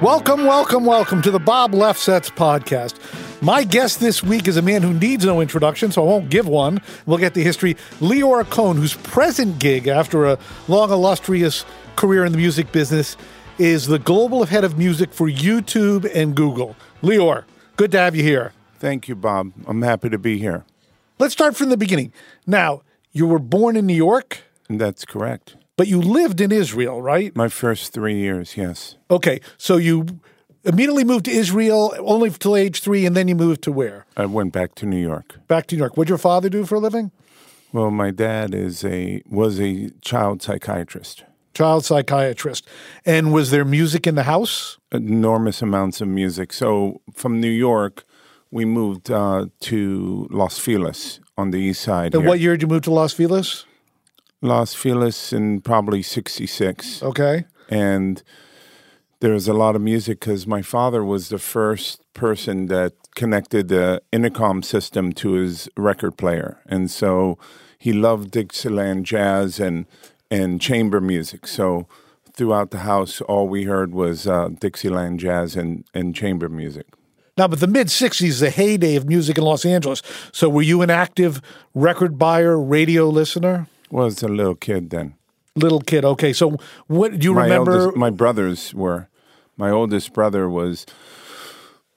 Welcome, welcome, welcome to the Bob Lefsetz podcast. My guest this week is a man who needs no introduction, so I won't give one. We'll get the history. Lyor Cohen, whose present gig after a long, illustrious career in the music business, is the global head of music for YouTube and Google. Lyor, good to have you here. Thank you, Bob. I'm happy to be here. Let's start from the beginning. Now, you were born in New York, That's correct. But you lived in Israel, right? My first three years, yes. Okay, so you immediately moved to Israel only till age three, and then you moved to where? I went back to New York. Back to New York. What'd your father do for a living? Well, my dad is a was a child psychiatrist. Child psychiatrist. And was there music in the house? Enormous amounts of music. So from New York, we moved uh, to Los Feliz on the east side. And here. what year did you move to Los Feliz? Los Feliz in probably '66, Okay. and there was a lot of music because my father was the first person that connected the intercom system to his record player, and so he loved Dixieland jazz and and chamber music. So throughout the house, all we heard was uh, Dixieland jazz and and chamber music. Now, but the mid 60s, is the heyday of music in Los Angeles. So were you an active record buyer, radio listener? Was a little kid then. Little kid. Okay. So what do you my remember? eldest, my brothers were. My oldest brother was.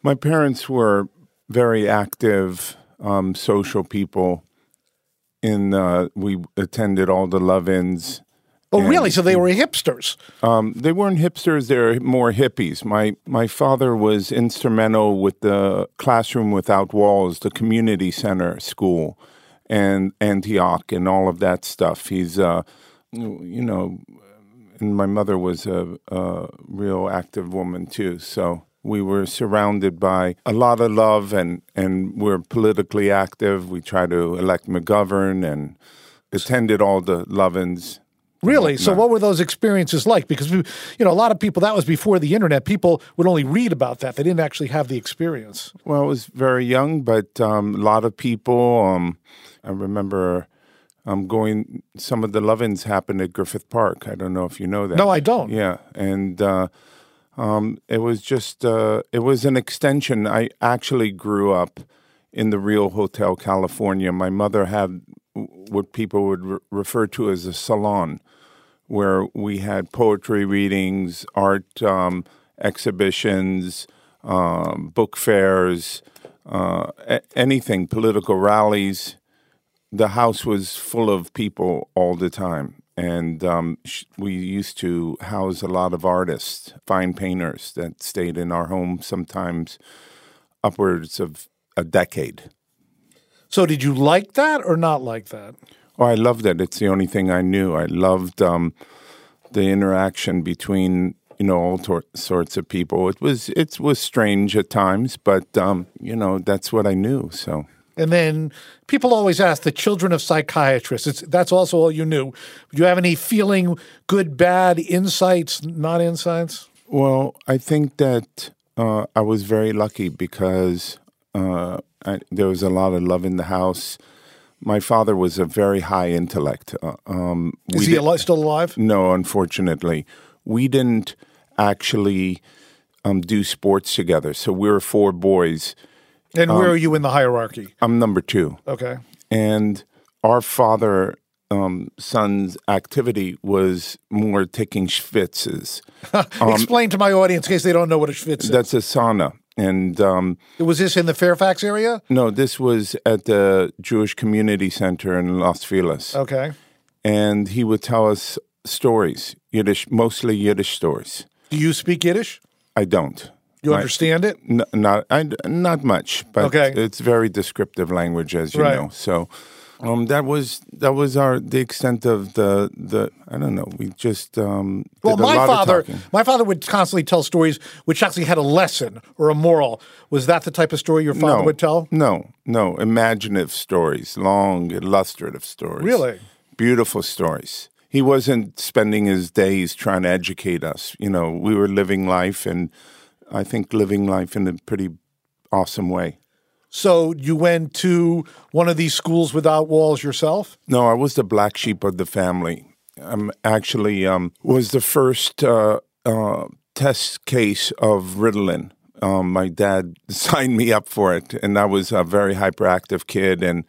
My parents were very active, um, social people. In uh, we attended all the love-ins. oh, and- really? So they were hipsters. Um, they weren't hipsters; they're more hippies. My my father was instrumental with the classroom without walls, the community center school, and Antioch, and all of that stuff. He's, uh, you know, and my mother was a, a real active woman too. So we were surrounded by a lot of love, and and we're politically active. We try to elect McGovern and attended all the love-ins. Really? So, what were those experiences like? Because, we- you know, a lot of people, that was before the internet. People would only read about that. They didn't actually have the experience. Well, I was very young, but um, a lot of people. Um, I remember um, going. Some of the love-ins happened at Griffith Park. I don't know if you know that. No, I don't. Yeah, and uh, um, it was just. Uh, it was an extension. I actually grew up in the real Hotel California. My mother had what people would re- refer to as a salon, where we had poetry readings, art um, exhibitions, um, book fairs, uh, a- anything, political rallies. The house was full of people all the time. And um, sh- we used to house a lot of artists, fine painters that stayed in our home sometimes upwards of a decade. So, did you like that or not like that? Oh, I loved it. It's the only thing I knew. I loved um, the interaction between you know all tor- sorts of people. It was it was strange at times, but um, you know that's what I knew. So And then people always ask the children of psychiatrists. It's, that's also all you knew. Do you have any feeling, good, bad, insights, not insights? well, I think that uh, I was very lucky because uh, I, there was a lot of love in the house. My father was a very high intellect. Uh, um, Is he ali- still alive? No, unfortunately, we didn't actually um, do sports together. So we were four boys. And Um, where are you in the hierarchy? I'm number two, Okay. and our father. Um, son's activity was more taking schwitzes. Explain to my audience in case they don't know what a schwitz is. That's a sauna, and um, Was this in the Fairfax area? no, this was at the Jewish Community Center in Los Feliz, Okay. and he would tell us stories, Yiddish, mostly Yiddish stories. Do you speak Yiddish? I don't. You My- understand it? N- not I, not much, but Okay. it's very descriptive language, as you Right. know. So um, that was that was our the extent of the the I don't know. We just um, Well, my father, my father would constantly tell stories which actually had a lesson or a moral. Was that the type of story your father no, would tell? No, no, imaginative stories, long, illustrative stories. Really? beautiful stories. He wasn't spending his days trying to educate us. You know, we were living life, and I think living life in a pretty awesome way. So you went to one of these schools without walls yourself? No, I was the black sheep of the family. I'm actually um, was the first uh, uh, test case of Ritalin. Um, my dad signed me up for it, and I was a very hyperactive kid, and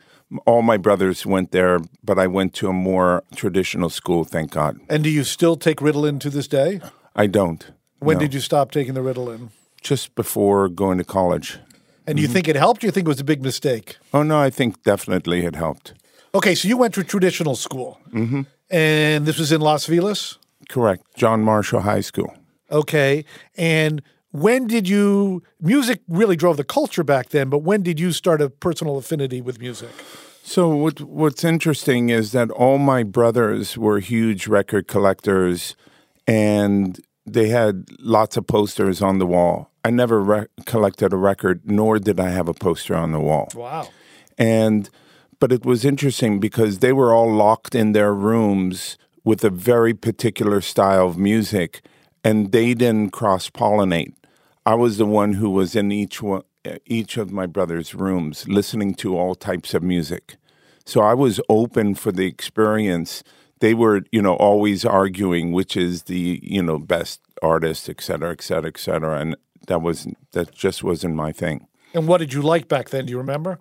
all my brothers went there, but I went to a more traditional school, thank God. And do you still take Ritalin to this day? I don't. When no. did you stop taking the Ritalin? Just before going to college. And do you think it helped? Or you think it was a big mistake? Oh no, I think definitely it helped. Okay, so you went to traditional school, mm-hmm. and this was in Los Feliz. Correct, John Marshall High School. Okay, and when did you? Music really drove the culture back then, but when did you start a personal affinity with music? So what what's interesting is that all my brothers were huge record collectors, and they had lots of posters on the wall. I never re- collected a record, nor did I have a poster on the wall. Wow. And but it was interesting because they were all locked in their rooms with a very particular style of music, and they didn't cross pollinate. I was the one who was in each one, each of my brother's rooms, listening to all types of music. So I was open for the experience. They were, you know, always arguing which is the, you know, best artist, et cetera, et cetera, et cetera. And that was that just wasn't my thing. And what did you like back then? Do you remember?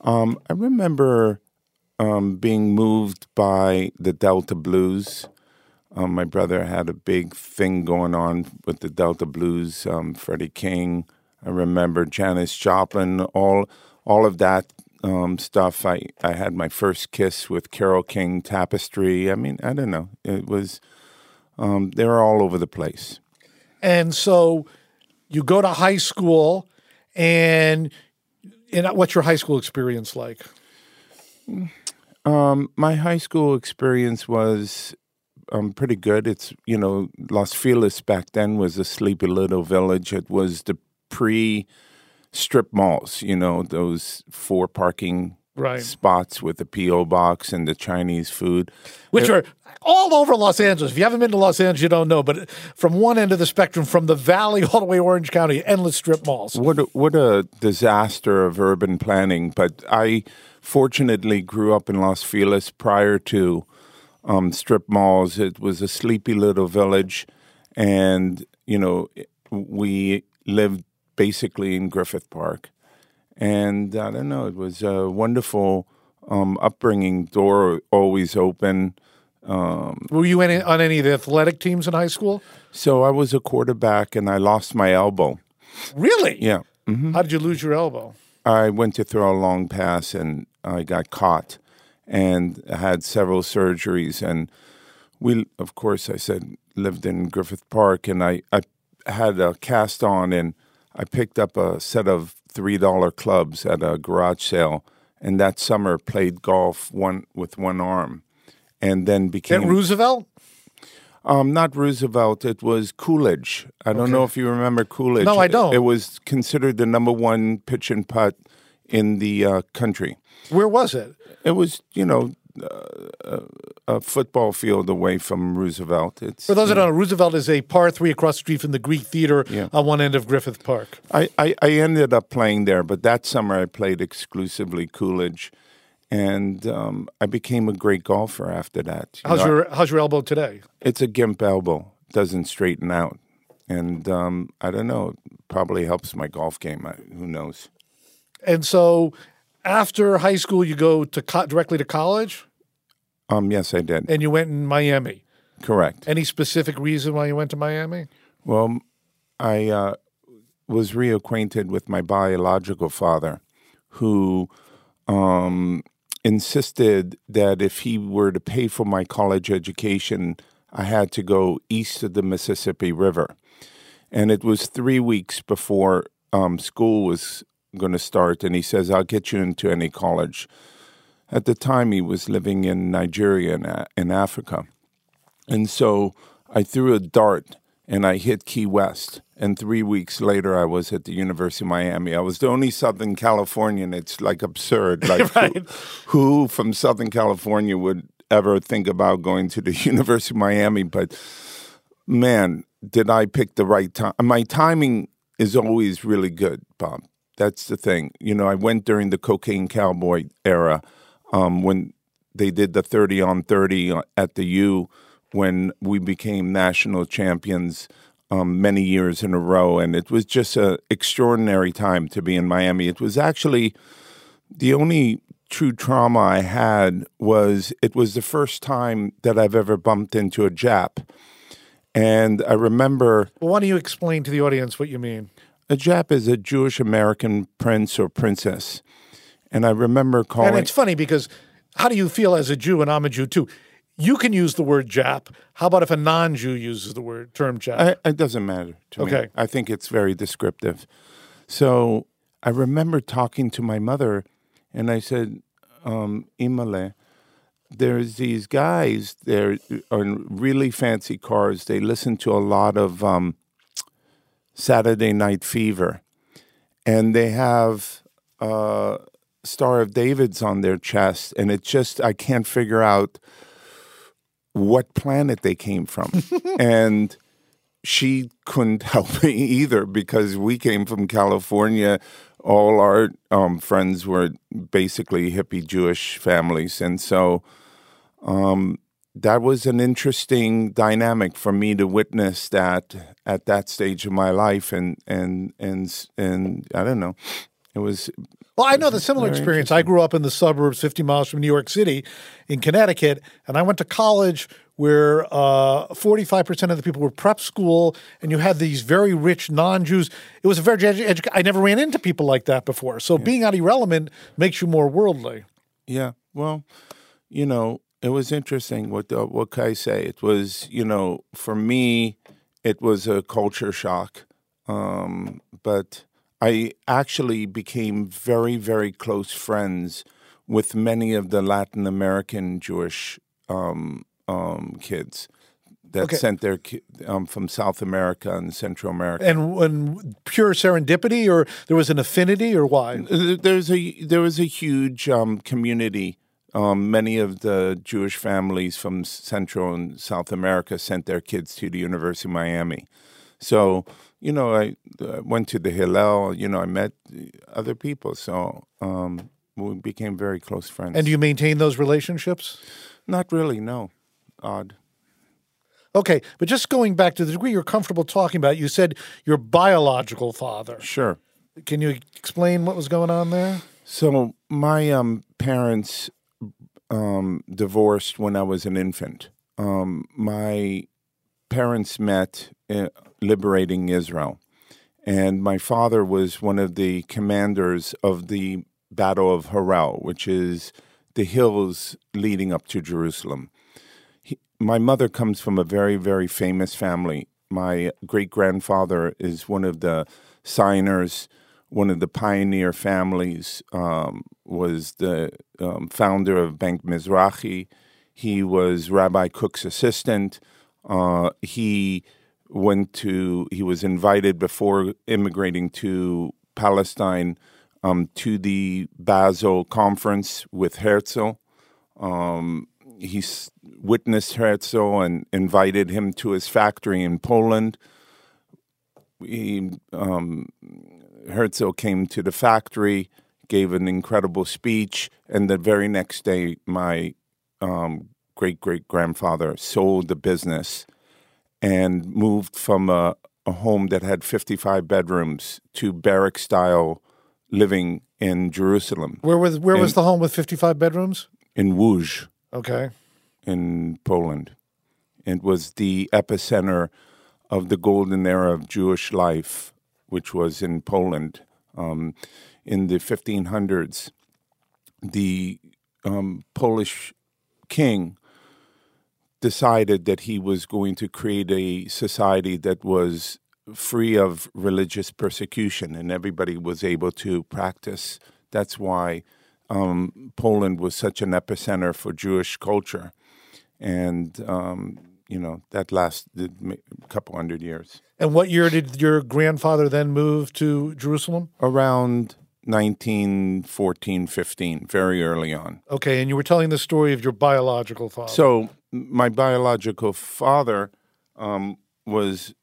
Um, I remember um, being moved by the Delta Blues. Um, my brother had a big thing going on with the Delta Blues. Um, Freddie King. I remember Janis Joplin. All all of that um, stuff. I I had my first kiss with Carole King. Tapestry. I mean, I don't know. It was. Um, they were all over the place. And so you go to high school, and, and what's your high school experience like? Um, my high school experience was um, pretty good. It's you know Los Feliz back then was a sleepy little village. It was the pre strip malls. You know those four parking right. spots with the PO box and the Chinese food, which are all over Los Angeles. If you haven't been to Los Angeles, you don't know. But from one end of the spectrum, from the Valley all the way Orange County, endless strip malls. What a, what a disaster of urban planning! But I fortunately grew up in Los Feliz prior to um, strip malls. It was a sleepy little village, and you know we lived basically in Griffith Park and I don't know, it was a wonderful um, upbringing. Door always open. Um, Were you any, on any of the athletic teams in high school? So I was a quarterback, and I lost my elbow. Really? Yeah. Mm-hmm. How did you lose your elbow? I went to throw a long pass, and I got caught, and had several surgeries. And we, of course, I said lived in Griffith Park, and I, I had a cast on, and I picked up a set of three dollar clubs at a garage sale, and that summer played golf one with one arm, and then became at Roosevelt. Um, not Roosevelt. It was Coolidge. I don't know if you remember Coolidge. No, I don't. It, it, was considered the number one pitch and putt in the uh, country. Where was it? It was, you know, uh, a football field away from Roosevelt. It's, For those that don't know, Roosevelt is a par three across the street from the Greek Theater yeah. on one end of Griffith Park. I, I, I, ended up playing there, but that summer I played exclusively Coolidge, and um, I became a great golfer after that. You how's know, your How's your elbow today? It's a gimp elbow. Doesn't straighten out, and um, I don't know. Probably helps my golf game. I, who knows? And so, after high school, you go to co- directly to college. Um, yes, I did. And you went in Miami. Correct. Any specific reason why you went to Miami? Well, I uh, was reacquainted with my biological father, who um, insisted that if he were to pay for my college education, I had to go east of the Mississippi River. And it was three weeks before um, school was going to start. And he says, I'll get you into any college. At the time, he was living in Nigeria in, uh, in Africa. And so I threw a dart and I hit Key West. And three weeks later, I was at the University of Miami. I was the only Southern Californian. It's like absurd. Like right. who, who, from Southern California would ever think about going to the University of Miami? But man, did I pick the right time? My timing is always really good, Bob. That's the thing. You know, I went during the cocaine cowboy era um, when they did the 30 on 30 at the U when we became national champions um, many years in a row, and it was just an extraordinary time to be in Miami. It was actually the only true trauma I had was it was the first time that I've ever bumped into a Jap. And I remember Well, why don't you explain to the audience what you mean? A Jap is a Jewish American prince or princess. And I remember calling And it's funny because how do you feel as a Jew, and I'm a Jew too? You can use the word Jap. How about if a non-Jew uses the word term Jap? I, it doesn't matter to Okay. me. I think it's very descriptive. So I remember talking to my mother, and I said, um, "Imale, there's these guys. They're on really fancy cars. They listen to a lot of um, Saturday Night Fever, and they have." Uh, Star of David's on their chest, and it just I can't figure out what planet they came from. and she couldn't help me either because we came from California. All our um, friends were basically hippie Jewish families. And so um, that was an interesting dynamic for me to witness that at that stage of my life. And, and, and, and I don't know, it was Well, I know the similar experience. I grew up in the suburbs, 50 miles from New York City in Connecticut, and I went to college where uh, 45% of the people were prep school, and you had these very rich non Jews. It was a very edu- I never ran into people like that before. So being out irrelevant makes you more worldly. Yeah. Well, you know, it was interesting. What the, what can I say? It was, you know, for me, it was a culture shock. Um, but I actually became very, very close friends with many of the Latin American Jewish um, um, kids that Okay. sent their um, from South America and Central America. And, and pure serendipity, or there was an affinity, or why? There's a there was a huge um, community. Um, many of the Jewish families from Central and South America sent their kids to the University of Miami. So you know, I uh, went to the Hillel. You know, I met other people. So um, we became very close friends. And do you maintain those relationships? Not really. No, odd. Okay, but just going back to the degree you're comfortable talking about, you said your biological father. Sure. Can you explain what was going on there? So my um, parents um, divorced when I was an infant. Um, my parents met uh, liberating Israel, and my father was one of the commanders of the Battle of Harel, which is the hills leading up to Jerusalem. He, my mother comes from a very, very famous family. My great grandfather is one of the signers, one of the pioneer families, um, was the um, founder of Bank Mizrahi. He was Rabbi Kook's assistant. Uh, he went to, he was invited before immigrating to Palestine um, to the Basel conference with Herzl. Um, he witnessed Herzl and invited him to his factory in Poland. He, um, Herzl came to the factory, gave an incredible speech, and the very next day, my um, great great grandfather sold the business and moved from a, a home that had 55 bedrooms to barrack style living in Jerusalem, Where was where was the home with 55 bedrooms? in Łódź. Okay. in Poland. It was the epicenter of the golden era of Jewish life, which was in Poland. Um, in the 1500s, the um, Polish king decided that he was going to create a society that was free of religious persecution and everybody was able to practice. That's why um, Poland was such an epicenter for Jewish culture. And, um, you know, that last couple hundred years. And what year did your grandfather then move to Jerusalem? Around 1914, 15, very early on. Okay, and you were telling the story of your biological father. So my biological father um, was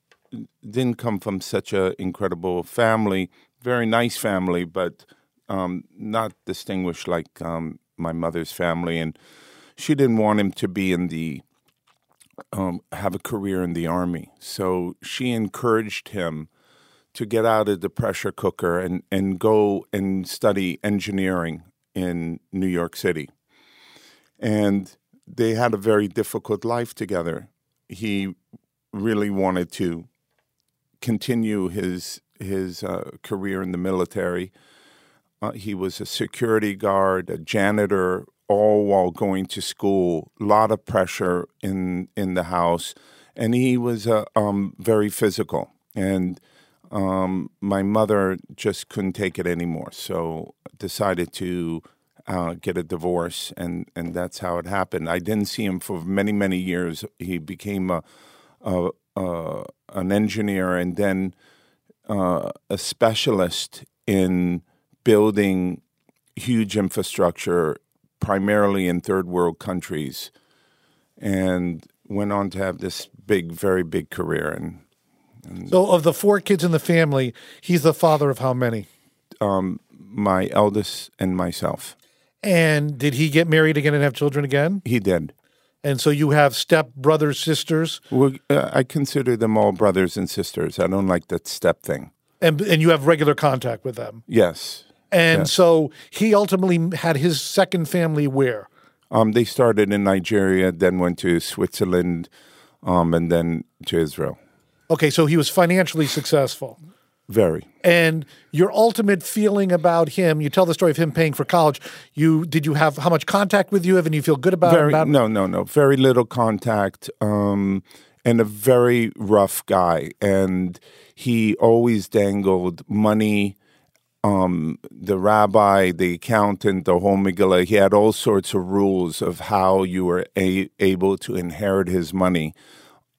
didn't come from such an incredible family, very nice family, but um, not distinguished like um, my mother's family, and she didn't want him to be in the um, have a career in the army. So she encouraged him to get out of the pressure cooker and, and go and study engineering in New York City. And they had a very difficult life together. He really wanted to continue his his uh, career in the military. Uh, he was a security guard, a janitor, all while going to school. A lot of pressure in in the house, and he was uh, um, very physical. And um, my mother just couldn't take it anymore, so decided to uh, get a divorce, and and that's how it happened. I didn't see him for many many years. He became a, a, a an engineer, and then uh, a specialist in building huge infrastructure, primarily in third world countries, and went on to have this big, very big career. And, and So, of the four kids in the family, he's the father of how many? um, my eldest and myself, And did he get married again and have children again? he did. And so you have step brothers, sisters, Well, uh, I consider them all brothers and sisters. I don't like that step thing. and and you have regular contact with them. Yes. And so he ultimately had his second family where? Um, they started in Nigeria, then went to Switzerland, um, and then to Israel. Okay, so he was financially successful. Very. And your ultimate feeling about him, you tell the story of him paying for college. You did you have how much contact with you have and you feel good about, Very. about No, no, no. Very little contact, um, and a very rough guy. And he always dangled money. Um, the rabbi, the accountant, the whole Megillah, he had all sorts of rules of how you were a- able to inherit his money.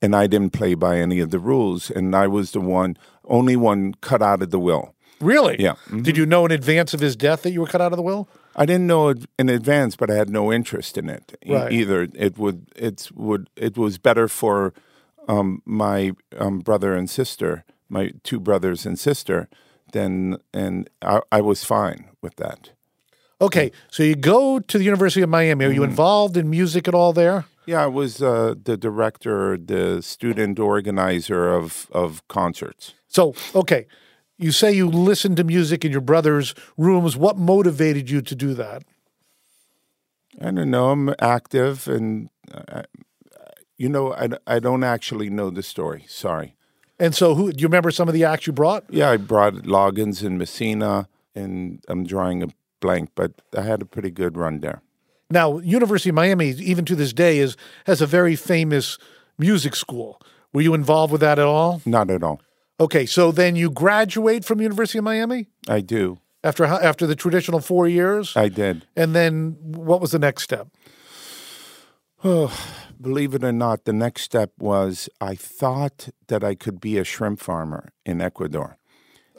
And I didn't play by any of the rules. And I was the one, only one cut out of the will. Really? Yeah. Mm-hmm. Did you know in advance of his death that you were cut out of the will? I didn't know it in advance, but I had no interest in it e- Right. either. It would it's would it was better for um, my um, brother and sister, my two brothers and sister, than and I, I was fine with that. Okay, so you go to the University of Miami. Are Mm-hmm. you involved in music at all there? Yeah, I was uh, the director, the student organizer of of concerts. So, okay, you say you listened to music in your brother's rooms. What motivated you to do that? I don't know. I'm active, and uh, you know, I, I don't actually know the story. Sorry. And so, who do you remember some of the acts you brought? Yeah, I brought Loggins and Messina, and I'm drawing a blank, but I had a pretty good run there. Now, University of Miami, even to this day, is has a very famous music school. Were you involved with that at all? Not at all. Okay, so then you graduate from University of Miami I do. after after the traditional four years, I did. and then what was the next step? Oh, believe it or not, the next step was I thought that I could be a shrimp farmer in Ecuador.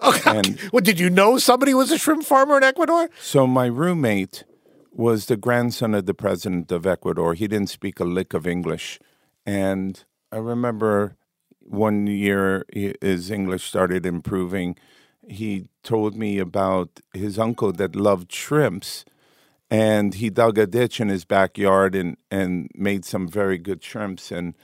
Okay, And- what did you know somebody was a shrimp farmer in Ecuador? So my roommate was the grandson of the president of Ecuador. He didn't speak a lick of English, and I remember one year his English started improving. He told me about his uncle that loved shrimps, and he dug a ditch in his backyard and and made some very good shrimps. And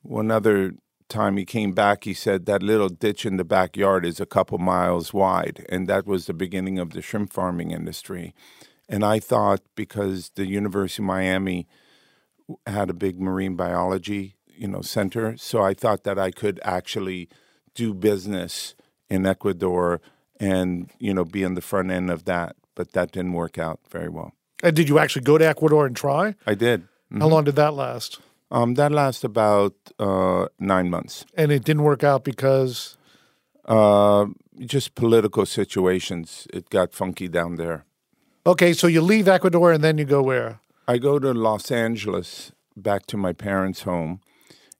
one other time he came back, he said that little ditch in the backyard is a couple miles wide, and that was the beginning of the shrimp farming industry. And I thought because the University of Miami had a big marine biology, you know, center, so I thought that I could actually do business in Ecuador and you know be on the front end of that. But that didn't work out very well. And did you actually go to Ecuador and try? I did. How long did that last? Um, that lasted about uh, nine months. And it didn't work out because Uh, just political situations. It got funky down there. okay, so you leave Ecuador and then you go where? I go to Los Angeles, back to my parents' home,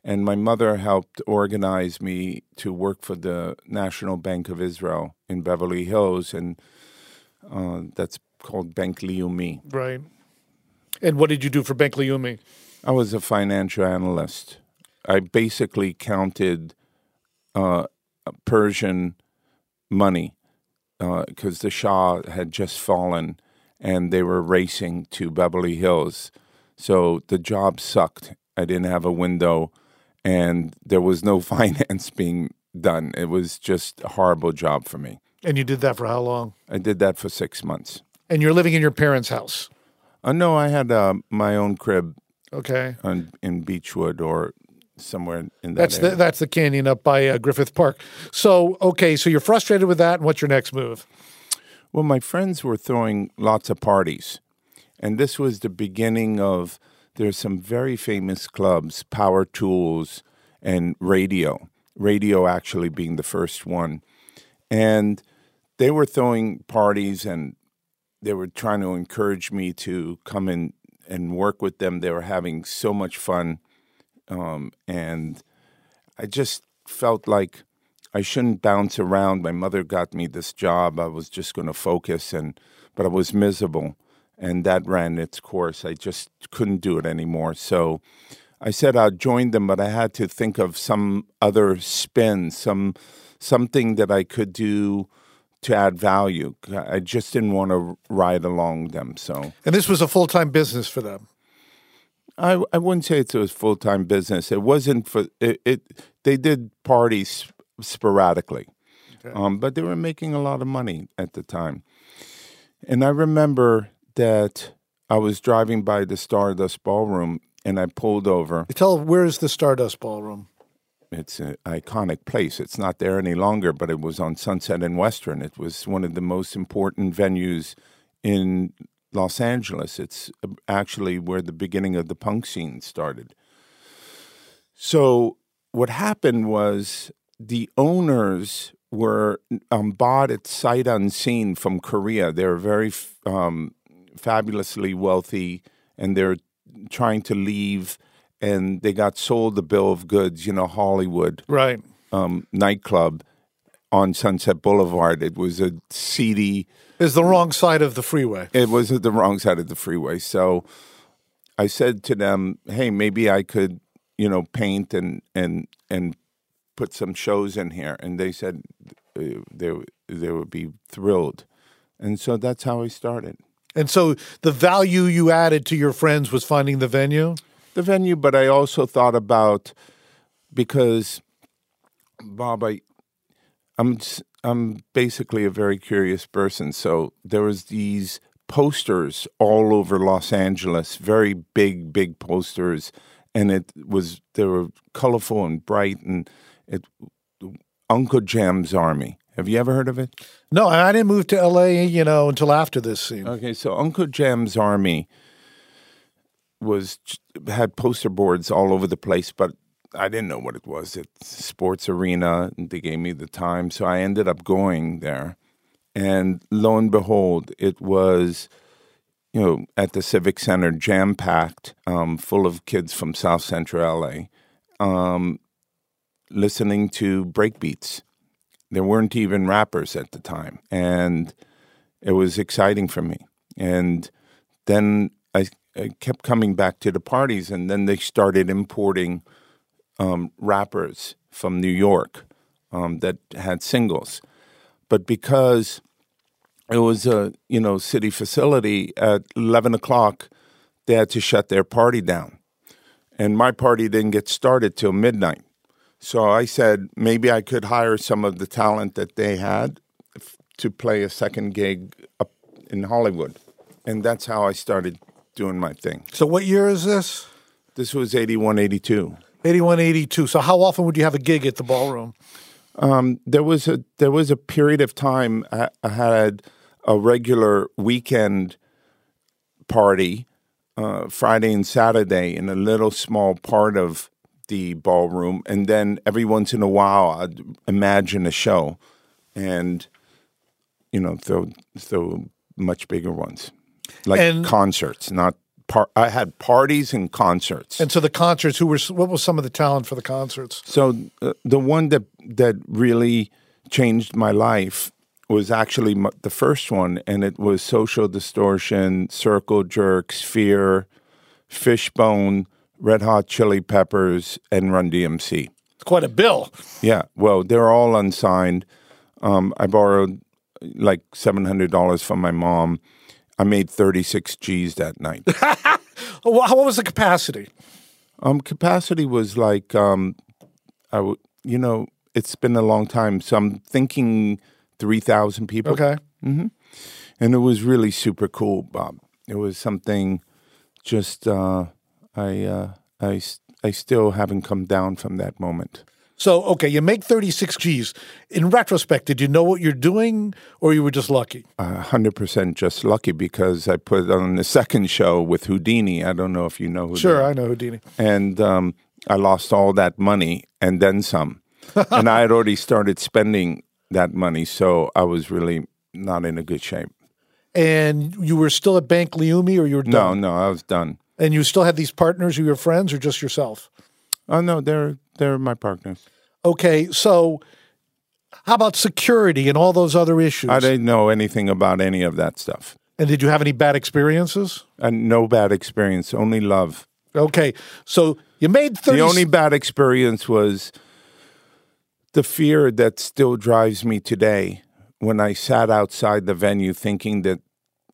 and my mother helped organize me to work for the National Bank of Israel in Beverly Hills, and uh, that's called Bank Leumi. Right. And what did you do for Bank Leumi? I was a financial analyst. I basically counted uh, Persian money because the Shah had just fallen and they were racing to Beverly Hills. So the job sucked. I didn't have a window, and there was no finance being done. It was just a horrible job for me. And you did that for how long? I did that for six months. And you're living in your parents' house. Uh, no, I had uh, my own crib Okay. on, in Beachwood or somewhere in that That's area. the that's the canyon up by uh, Griffith Park. So okay, so you're frustrated with that, and what's your next move? Well, my friends were throwing lots of parties. And this was the beginning of there's some very famous clubs, Power Tools and Radio. Radio actually being the first one. And they were throwing parties and they were trying to encourage me to come in and work with them. They were having so much fun. Um, and I just felt like I shouldn't bounce around. My mother got me this job. I was just going to focus, and but I was miserable, and that ran its course. I just couldn't do it anymore. So I said I'd join them, but I had to think of some other spin, some something that I could do to add value. I just didn't want to ride along them. So And this was a full time business for them. I, I wouldn't say it was full time business. It wasn't for it, it. They did parties sporadically, um, but they were making a lot of money at the time. And I remember that I was driving by the Stardust Ballroom, and I pulled over. Tell where is the Stardust Ballroom? It's an iconic place. It's not there any longer, but it was on Sunset and Western. It was one of the most important venues in Los Angeles. It's uh, actually where the beginning of the punk scene started. So what happened was the owners were um, bought at sight unseen from Korea. They're very um, fabulously wealthy, and they're trying to leave. And they got sold the bill of goods, you know, Hollywood Right. um, nightclub on Sunset Boulevard. It was a seedy Is the wrong side of the freeway. it was at the wrong side of the freeway. So I said to them, "Hey, maybe I could, you know, paint and and and put some shows in here." And they said uh, they they would be thrilled. And so that's how I started And so the value you added to your friends was finding the venue. The venue. But I also thought about because Bob, I I'm I'm basically a very curious person. So there was these posters all over Los Angeles, very big, big posters, and it was they were colorful and bright, and it Uncle Jam's Army. Have you ever heard of it? No, I didn't move to L.A. You know until after this scene. Okay, so Uncle Jam's Army was had poster boards all over the place, but I didn't know what it was. It's sports arena. They gave me the time, so I ended up going there, and lo and behold, it was, you know, at the Civic Center, jam packed, um, full of kids from South Central LA, um, listening to breakbeats. There weren't even rappers at the time, and it was exciting for me. And then I kept coming back to the parties, and then they started importing um, rappers from New York um, that had singles. But because it was a you know city facility at eleven o'clock, they had to shut their party down, and my party didn't get started till midnight. So I said maybe I could hire some of the talent that they had to play a second gig up in Hollywood, and that's how I started doing my thing. So what year is this? This was 81, 82. 81, 82. So how often would you have a gig at the ballroom? There was a there was a period of time I, I had a regular weekend party, uh, Friday and Saturday, in a little small part of the ballroom, and then every once in a while I'd imagine a show, and you know throw throw much bigger ones, like And- concerts, not. Par- I had parties and concerts. And so the concerts, who were what was some of the talent for the concerts? So uh, the one that that really changed my life was actually m- the first one, and it was Social Distortion, Circle Jerks, Fear, Fishbone, Red Hot Chili Peppers, and Run DMC. It's quite a bill. Yeah, well, they're all unsigned. Um, I borrowed like seven hundred dollars from my mom. I made thirty six G's that night. What was the capacity? Um, capacity was like, um, I w- you know, it's been a long time, so I'm thinking three thousand people. Okay. and it was really super cool, Bob. It was something just uh, I, uh, I I still haven't come down from that moment. So, okay, you make 36 G's. In retrospect, did you know what you're doing or you were just lucky? A hundred percent just lucky because I put on the second show with Houdini. I don't know if you know Houdini. Sure, I know Houdini. and um, I lost all that money and then some. and I had already started spending that money, so I was really not in a good shape. And you were still at Bank Leumi or you were No, done? no, I was done. And you still had these partners who were friends or just yourself? Oh no, they're they're my partners. Okay, so how about security and all those other issues? I didn't know anything about any of that stuff. and did you have any bad experiences? And no bad experience, only love. Okay, so you made 30 The only bad experience was the fear that still drives me today when I sat outside the venue thinking that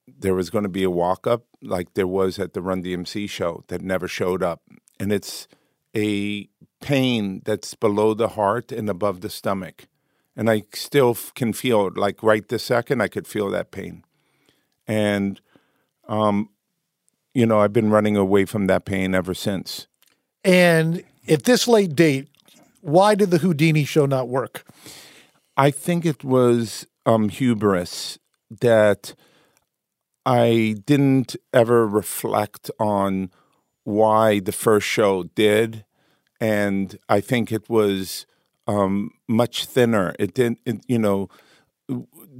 there was going to be a walk up like there was at the Run DMC show that never showed up. And it's a pain that's below the heart and above the stomach. And I still can feel it, like right this second, I could feel that pain. And, um, you know, I've been running away from that pain ever since. And at this late date, why did the Houdini show not work? I think it was um, hubris that I didn't ever reflect on why the first show did, and I think it was um, much thinner. It didn't, it, you know,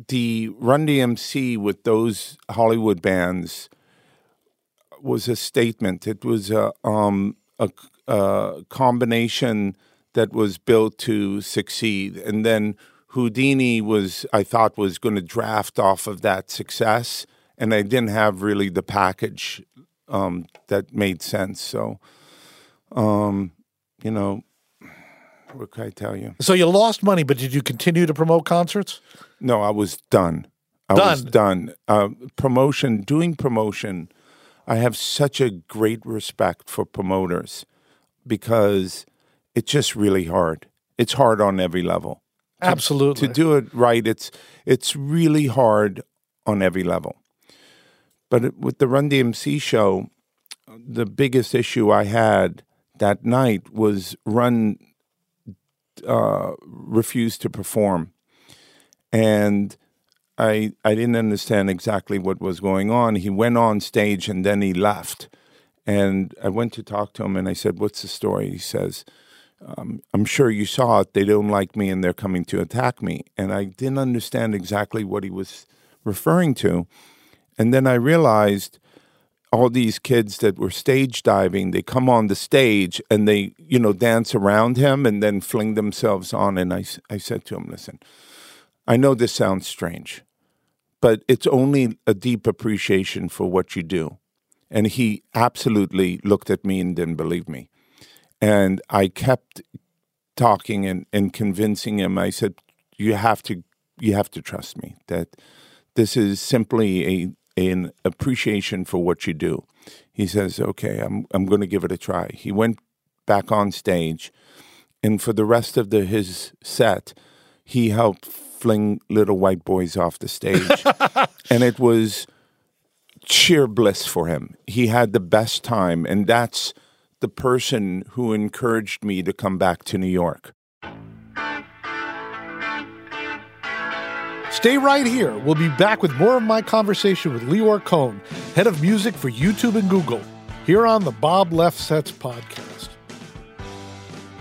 the Run DMC with those Hollywood bands was a statement. It was a um, a, a combination that was built to succeed, and then Houdini was I thought was going to draft off of that success, and I didn't have really the package um, that made sense. So, um, you know, what can I tell you? So you lost money, but did you continue to promote concerts? No, I was done. I was Done. done. Uh, promotion, doing promotion, I have such a great respect for promoters because it's just really hard. It's hard on every level. Absolutely. To do it right, it's it's really hard on every level. But with the Run DMC show, the biggest issue I had that night was Run uh, refused to perform, and I I didn't understand exactly what was going on. He went on stage and then he left, and I went to talk to him and I said, "What's the story?" He says. Um, I'm sure you saw it. They don't like me and they're coming to attack me. And I didn't understand exactly what he was referring to. And then I realized all these kids that were stage diving, they come on the stage and they, you know, dance around him and then fling themselves on. And I, I said to him, listen, I know this sounds strange, but it's only a deep appreciation for what you do. And he absolutely looked at me and didn't believe me. And I kept talking and, and convincing him. I said, "You have to, you have to trust me. That this is simply a an appreciation for what you do." He says, "Okay, I'm I'm going to give it a try." He went back on stage, and for the rest of the his set, he helped fling little white boys off the stage, and it was sheer bliss for him. He had the best time, and that's the person who encouraged me to come back to New York. Stay right here. We'll be back with more of my conversation with Lyor Cohen, head of music for YouTube and Google, here on the Bob Lefsetz podcast.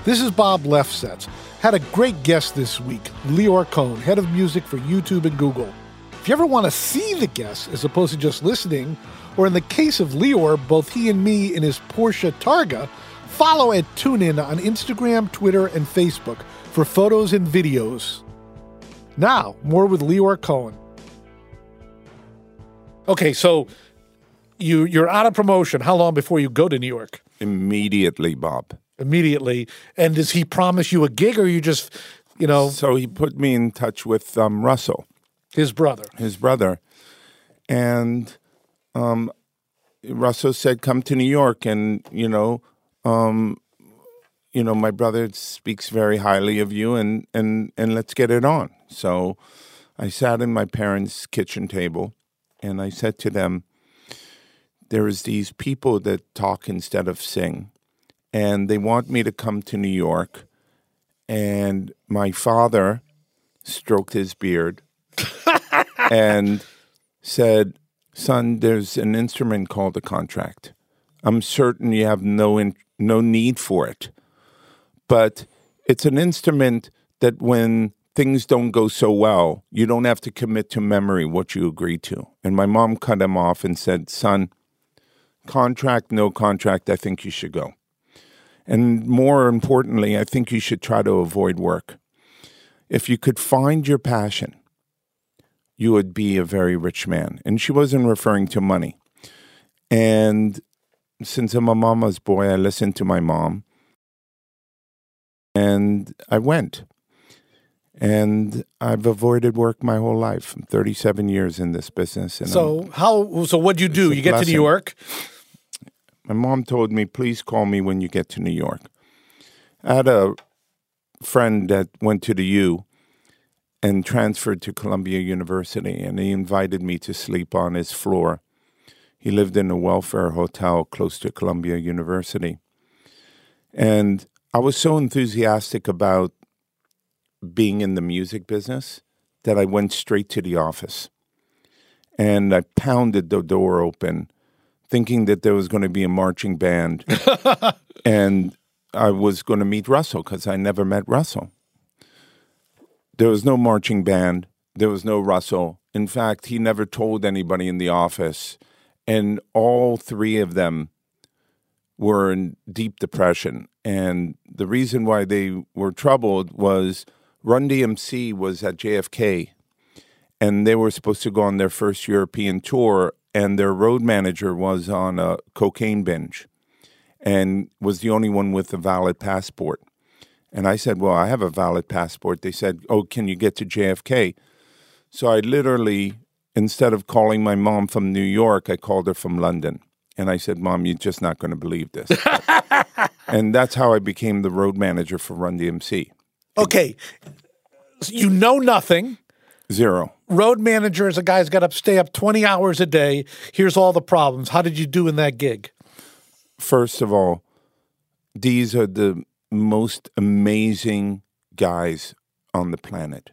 This is Bob Lefsetz. Had a great guest this week, Lyor Cohen, head of music for YouTube and Google. If you ever want to see the guest as opposed to just listening, or in the case of Lyor, both he and me in his Porsche Targa, follow at TuneIn on Instagram, Twitter, and Facebook for photos and videos. Now, more with Lyor Cohen. Okay, so you you're out of promotion. How long before you go to New York? Immediately, Bob. Immediately. And does he promise you a gig, or you just, you know, So he put me in touch with um, Russell, his brother? his brother, and um, Russell said, "Come to New York," and you know, um, you know, my brother speaks very highly of you, and and and let's get it on. So, I sat in my parents' kitchen table, and I said to them, "There is these people that talk instead of sing, and they want me to come to New York." And my father stroked his beard and said, "Son, there's an instrument called a contract. I'm certain you have no in, no need for it, but it's an instrument that when things don't go so well, you don't have to commit to memory what you agreed to." And my mom cut him off and said, "Son, contract, no contract. I think you should go." And more importantly, I think you should try to avoid work. If you could find your passion, you would be a very rich man. And she wasn't referring to money. And since I'm a mama's boy, I listened to my mom. And I went. And I've avoided work my whole life. I'm 37 years in this business. And I'm- So how? So what'd you do? You get to New. York. my mom told me, please call me when you get to New York. I had a friend that went to the U and transferred to Columbia University, and he invited me to sleep on his floor. He lived in a welfare hotel close to Columbia University. And I was so enthusiastic about being in the music business that I went straight to the office. And I pounded the door open thinking that there was going to be a marching band and I was going to meet Russell because I never met Russell. There was no marching band, there was no Russell. In fact, he never told anybody in the office, and all three of them were in deep depression. And the reason why they were troubled was Run DMC was at JFK and they were supposed to go on their first European tour, and their road manager was on a cocaine binge and was the only one with a valid passport. And I said, Well, I have a valid passport. They said, Oh, can you get to JFK? So I literally, instead of calling my mom from New York, I called her from London. And I said, Mom, you're just not going to believe this. and that's how I became the road manager for Run DMC. Okay. You know nothing. Zero. Road manager is a guy's got to stay up 20 hours a day. Here's all the problems. How did you do in that gig? first of all, these are the most amazing guys on the planet.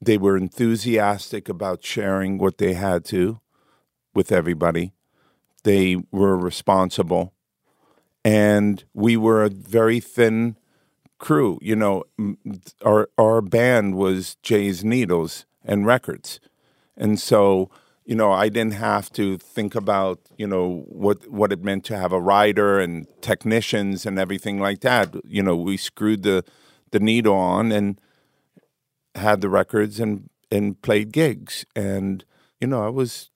They were enthusiastic about sharing what they had to with everybody. They were responsible. And we were a very thin crew. You know, our our band was Jay's Needles and Records. And so, you know, I didn't have to think about, you know, what what it meant to have a rider and technicians and everything like that. You know, we screwed the the needle on and had the records and and played gigs. And you know, I was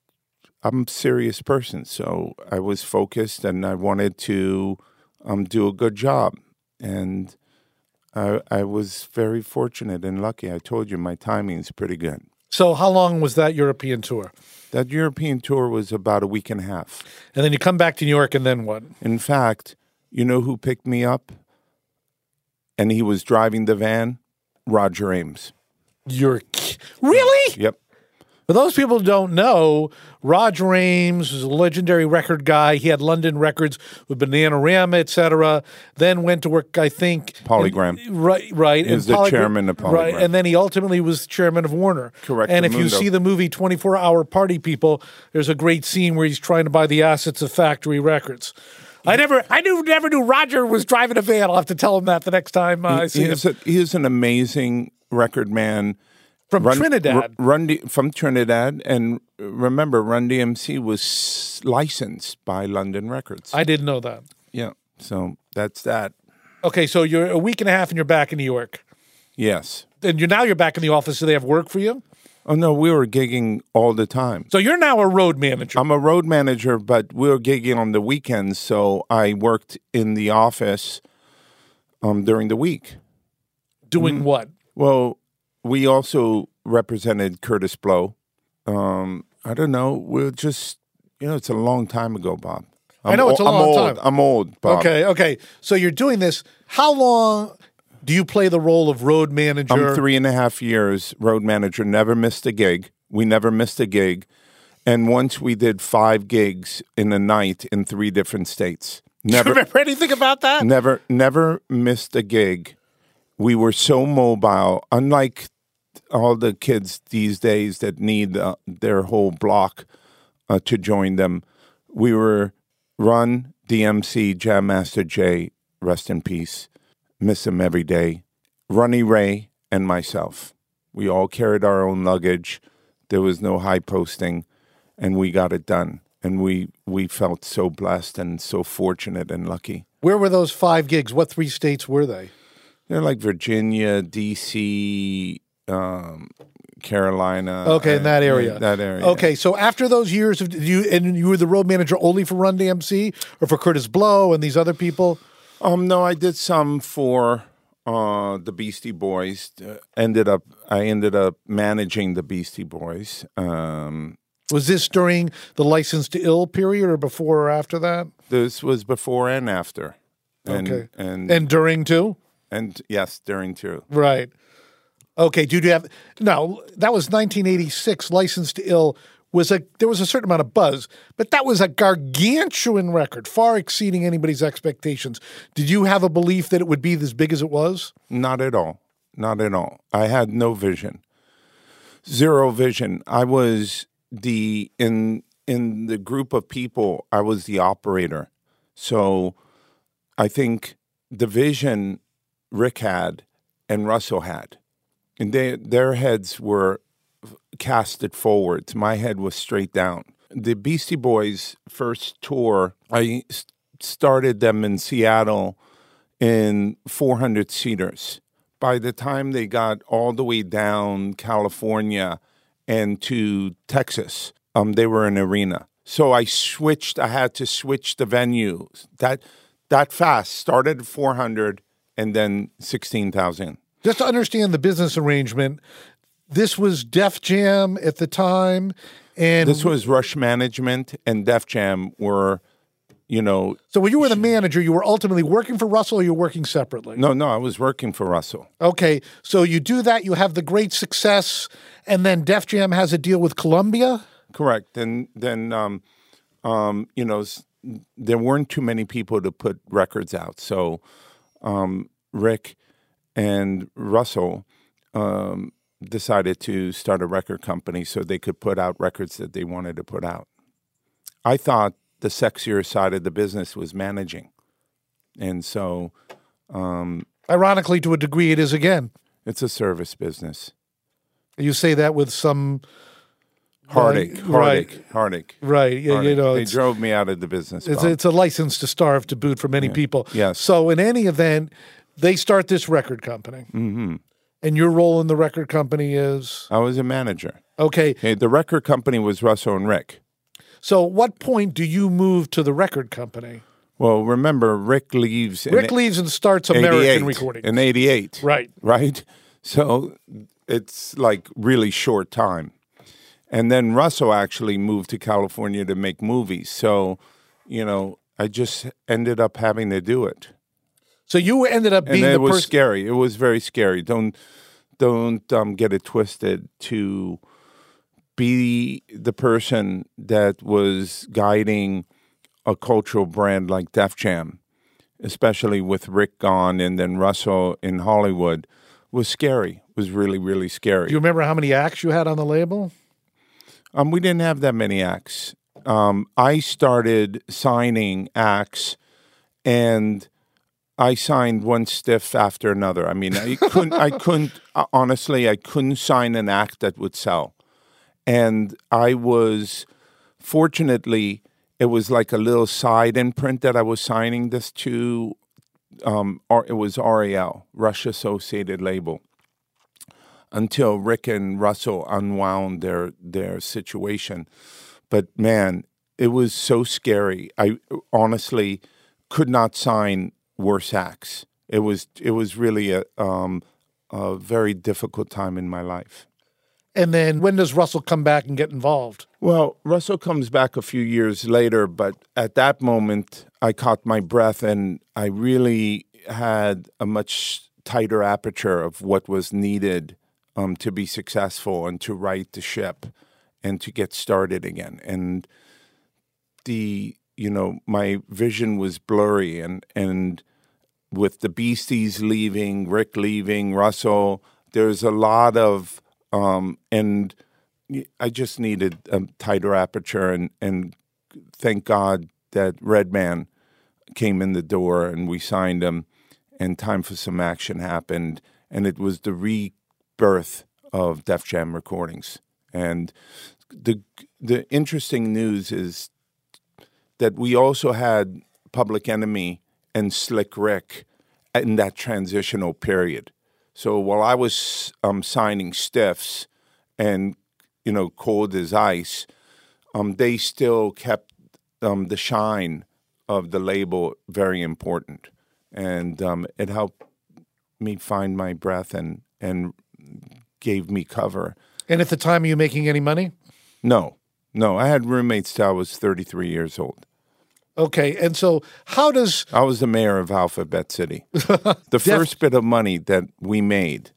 I'm a serious person, so I was focused and I wanted to um, do a good job. And I, I was very fortunate and lucky. I told you my timing is pretty good. So, how long was that European tour? That European tour was about a week and a half. And then you come back to New York, and then what? In fact, you know who picked me up? And he was driving the van? Roger Ames. You're really? Yep. For those people who don't know, Roger Ames was a legendary record guy. He had London records with Bananarama, etc. Then went to work, I think, Polygram. in- right, right. In the chairman of Polygram. Right, and then he ultimately was chairman of Warner. Correct, And if you see the movie Twenty Four Hour Party People, there's a great scene where he's trying to buy the assets of Factory Records. I never, I knew, never knew Roger was driving a van. I'll have to tell him that the next time uh, I see He him a, he is an amazing record man. From Trinidad. R- Run D, from Trinidad, and remember, Run DMC was licensed by London Records. I didn't know that. yeah, so that's that. Okay, so you're a week and a half, and you're back in New York. Yes. and you're now you're back in the office. So they have work for you. Oh no, we were gigging all the time. So you're now a road manager. I'm a road manager, but we were gigging on the weekends, so I worked in the office um, during the week. doing what? Well, we also represented Kurtis Blow. Um, I don't know. We're just, you know, it's a long time ago, Bob. I know it's a I'm long old. time. I'm old. Bob. Okay, okay. So you're doing this. How long do you play the role of road manager? I'm three and a half years road manager. Never missed a gig. We never missed a gig. And once we did five gigs in a night in three different states. Never, Remember anything about that? never, never missed a gig. We were so mobile, unlike all the kids these days that need uh, their whole block uh, to join them. We were run DMC Jam Master Jay, rest in peace. Miss him every day. Ronnie Ray and myself. We all carried our own luggage. There was no high posting, and we got it done. And we we felt so blessed and so fortunate and lucky. Where were those five gigs? What three states were they? They're like Virginia, D.C., um, Carolina. Okay, in that area. That area. Okay, so after those years of you and you were the road manager only for Run DMC or for Kurtis Blow and these other people? Um, no, I did some for uh, the Beastie Boys. Uh, ended up, I ended up managing the Beastie Boys. Um, Was this during the Licensed to Ill period or before or after that? this was before and after. And, Okay. and And during too? and yes, during too. Right. Okay. do you have no? That was 1986. Licensed to Ill was a there was a certain amount of buzz, but that was a gargantuan record, far exceeding anybody's expectations. Did you have a belief that it would be as big as it was? Not at all. Not at all. I had no vision. Zero vision. I was the in in the group of people, I was the operator. So I think the vision Rick had and Russell had. And they, their heads were casted forwards. My head was straight down. The Beastie Boys' first tour, I started them in Seattle in 400 seaters. By the time they got all the way down California and to Texas, um, they were an arena. So I switched. I had to switch the venue that that fast. Started 400 and then 16,000. Just to understand the business arrangement, this was Def Jam at the time, and This was Rush Management and Def Jam were, you know, so when you were the manager, you were ultimately working for Russell, or you're working separately. no, no, I was working for Russell. Okay, so you do that, you have the great success, and then Def Jam has a deal with Columbia. Correct. Then, then, um, um, you know, there weren't too many people to put records out. So, um, Rick and Russell um, decided to start a record company so they could put out records that they wanted to put out. I thought the sexier side of the business was managing, and so Ironically, to a degree, it is again. it's a service business. You say that with some Heartache, Right. heartache, heartache. right. You, you know, they drove me out of the business. it's, it's a license to starve to boot for many people. Yes. So in any event, they start this record company, mm-hmm. and your role in the record company is I was a manager. okay. Okay, the record company was Russell and Rick. So, what point do you move to the record company? Well, remember, Rick leaves Rick leaves and starts American Recording. in 88. Right. Right? So it's like really short time. And then Russell actually moved to California to make movies. So, you know, I just ended up having to do it. So you ended up being And it the was person. scary. It was very scary. Don't don't um, get it twisted to be the person that was guiding a cultural brand like Def Jam, especially with Rick gone and then Russell in Hollywood, was scary. Was really really scary. Do you remember how many acts you had on the label? Um, we didn't have that many acts. Um, I started signing acts, and I signed one stiff after another. I mean, I couldn't. I couldn't. uh, Honestly, I couldn't sign an act that would sell, and I was fortunately. It was like a little side imprint that I was signing this to. Um, or it was RAL, Rush Associated Label until Rick and Russell unwound their their situation. But man, it was so scary. I honestly could not sign worse acts. It was it was really a um, a very difficult time in my life. And then when does Russell come back and get involved? Well, Russell comes back a few years later, but at that moment, I caught my breath and I really had a much tighter aperture of what was needed um, to be successful and to right the ship and to get started again. And the you know my vision was blurry and and with the Beasties leaving, Rick leaving, Russell, there's a lot of um, and I just needed a tighter aperture and and thank God that Redman came in the door and we signed him and time for some action happened and it was the rebirth of Def Jam recordings. And the the interesting news is that we also had Public Enemy and Slick Rick in that transitional period. So while I was um, signing stiffs and you know cold as ice, um, they still kept um, the shine of the label very important, and um, it helped me find my breath and and gave me cover. And at the time, are you making any money? No, no. I had roommates till I was 33 years old. Okay, and so how does I was the mayor of Alphabet City. the first bit of money that we made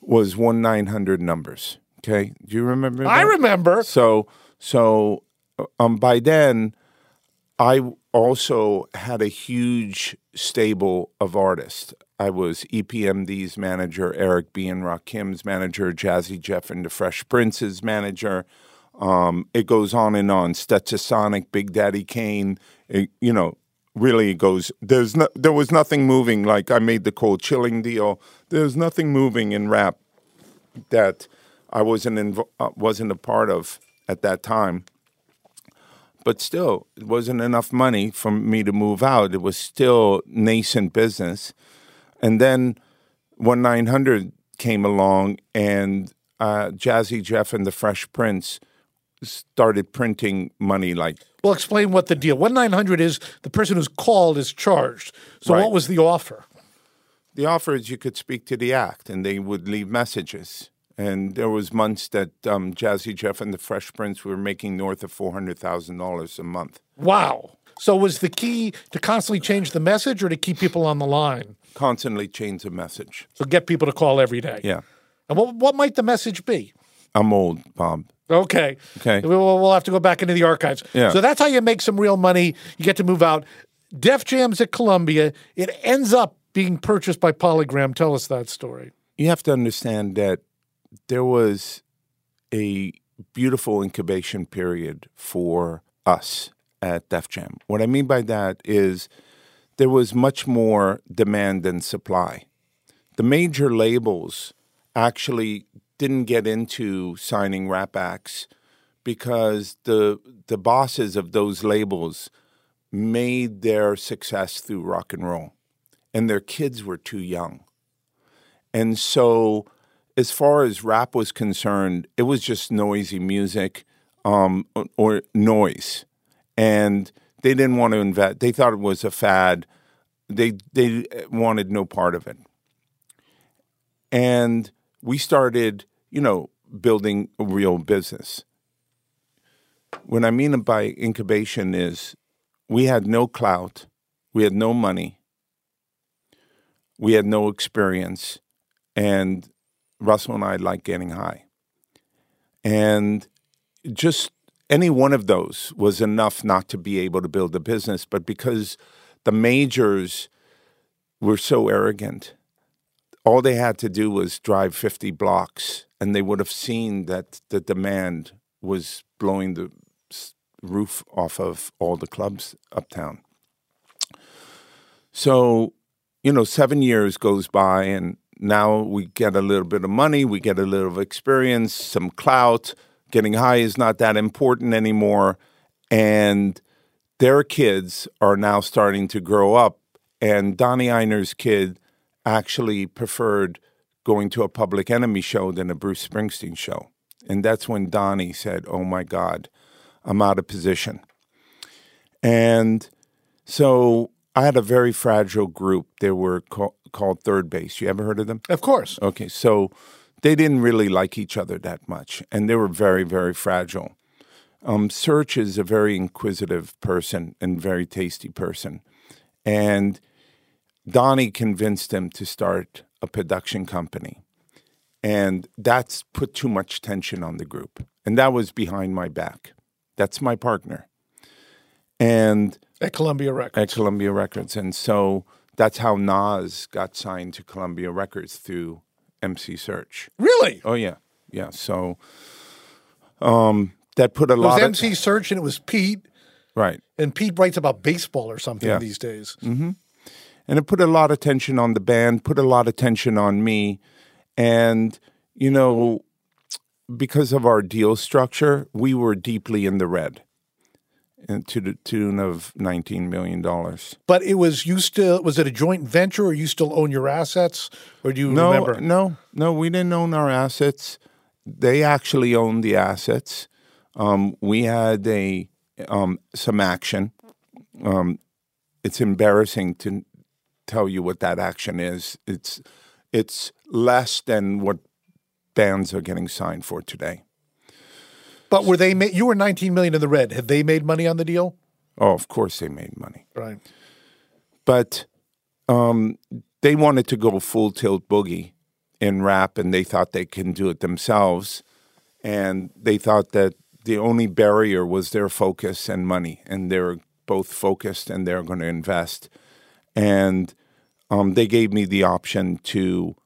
was one nine hundred numbers. Okay, do you remember? That? I remember. So, so um, by then, I also had a huge stable of artists. I was EPMD's manager, Eric B. and Rakim's manager, Jazzy Jeff and the Fresh Prince's manager. Um, it goes on and on. Stetsasonic, Big Daddy Kane. It, you know, really goes. There's no, there was nothing moving. Like I made the Cold Chillin' deal. There's nothing moving in rap that I wasn't invo- uh, wasn't a part of at that time. But still, it wasn't enough money for me to move out. It was still nascent business. And then when 900 came along and uh, Jazzy Jeff and the Fresh Prince started printing money like well explain what the deal One nine hundred is the person who's called is charged. So right. what was the offer? The offer is you could speak to the act and they would leave messages. And there was months that um, jazzy jeff and the fresh prince were making north of $400000 a month. Wow. So was the key to constantly change the message or to keep people on the line? Constantly change the message. So get people to call every day? Yeah. And what, what might the message be i'm old bob Okay. Okay. We'll, we'll have to go back into the archives. Yeah. So that's how you make some real money. You get to move out. Def Jam's at Columbia. It ends up being purchased by Polygram. Tell us that story. You have to understand that there was a beautiful incubation period for us at Def Jam. What I mean by that is there was much more demand than supply. The major labels actually didn't get into signing rap acts because the the bosses of those labels made their success through rock and roll and their kids were too young. And so as far as rap was concerned, it was just noisy music um, or noise. And they didn't want to invest. They thought it was a fad. They they wanted no part of it. And we started, you know, building a real business. What I mean by incubation is we had no clout, we had no money, we had no experience, and Russell and I like getting high. And just any one of those was enough not to be able to build a business, but because the majors were so arrogant all they had to do was drive 50 blocks and they would have seen that the demand was blowing the roof off of all the clubs uptown. So, you know, seven years goes by and now we get a little bit of money, we get a little experience, some clout. Getting high is not that important anymore. And their kids are now starting to grow up. And Donnie Ienner's kid actually preferred going to a Public Enemy show than a Bruce Springsteen show. And that's when Donnie said, Oh my God, I'm out of position. And so I had a very fragile group. They were called Third Base. You ever heard of them? Of course. Okay. So they didn't really like each other that much, and they were very, very fragile. Um, Serch is a very inquisitive person and very tasty person, and Donnie convinced him to start a production company, and that's put too much tension on the group, and that was behind my back. That's my partner, and At Columbia Records. at Columbia Records, and so that's how Nas got signed to Columbia Records through MC Serch. really? Oh yeah, yeah. So, um, that put a lot It was lot MC of Serch and it was Pete. right, And Pete writes about baseball or something Yeah. these days. And it put a lot of tension on the band, put a lot of tension on me, and you know, because of our deal structure, we were deeply in the red, and to the tune of nineteen million dollars. But it was you still was it a joint venture or you still own your assets or do you No, remember? no, no. We didn't own our assets. They actually owned the assets. Um, we had a um, some action. Um, it's embarrassing to tell you what that action is. It's it's less than what bands are getting signed for today. But were they ma- you were 19 million in the red. Have they made money on the deal? Oh, of course they made money, Right. but um, they wanted to go full tilt boogie in rap, and they thought they can do it themselves. and they thought that the only barrier was their focus and money, and they're both focused and they're going to invest. And um, they gave me the option to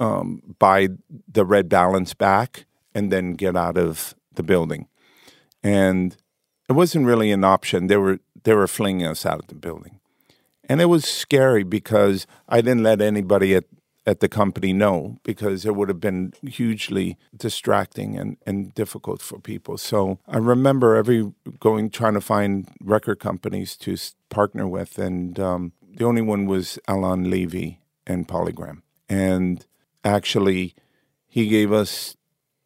um, buy the red balance back and then get out of the building. And it wasn't really an option. They were they were flinging us out of the building, and it was scary because I didn't let anybody at at the company know because it would have been hugely distracting and, and difficult for people. So I remember every going trying to find record companies to partner with, and um, the only one was Alain Levy and Polygram. And actually, he gave us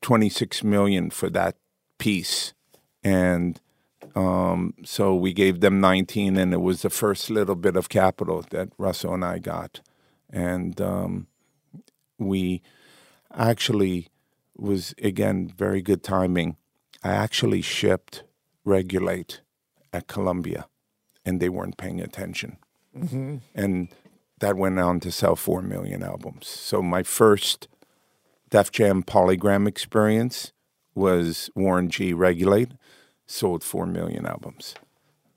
26 million for that piece, and um, so we gave them 19, and it was the first little bit of capital that Russell and I got, and um, we actually was again very good timing. I actually shipped Regulate at Columbia, and they weren't paying attention, Mm-hmm. and that went on to sell four million albums. So my first Def Jam Polygram experience was Warren G. Regulate, sold four million albums.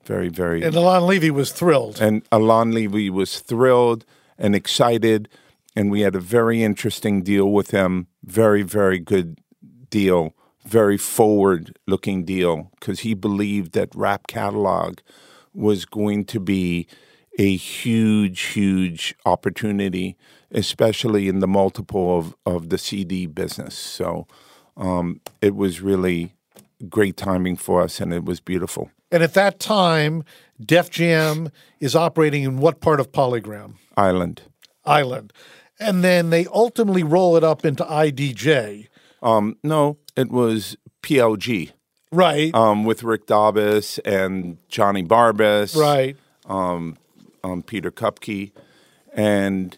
Very, very And Alain Levy was thrilled. and Alain Levy was thrilled and excited, and we had a very interesting deal with him. Very, very good deal. Very forward-looking deal because he believed that Rap Catalog was going to be a huge, huge opportunity, especially in the multiple of, of the CD business. So um, it was really great timing for us, and it was beautiful. And at that time, Def Jam is operating in what part of Polygram? Island. Island. And then they ultimately roll it up into IDJ. Um, no, it was PLG Right. um, with Rick Dobbis and Johnny Barbis, right. um, Peter Kupke. And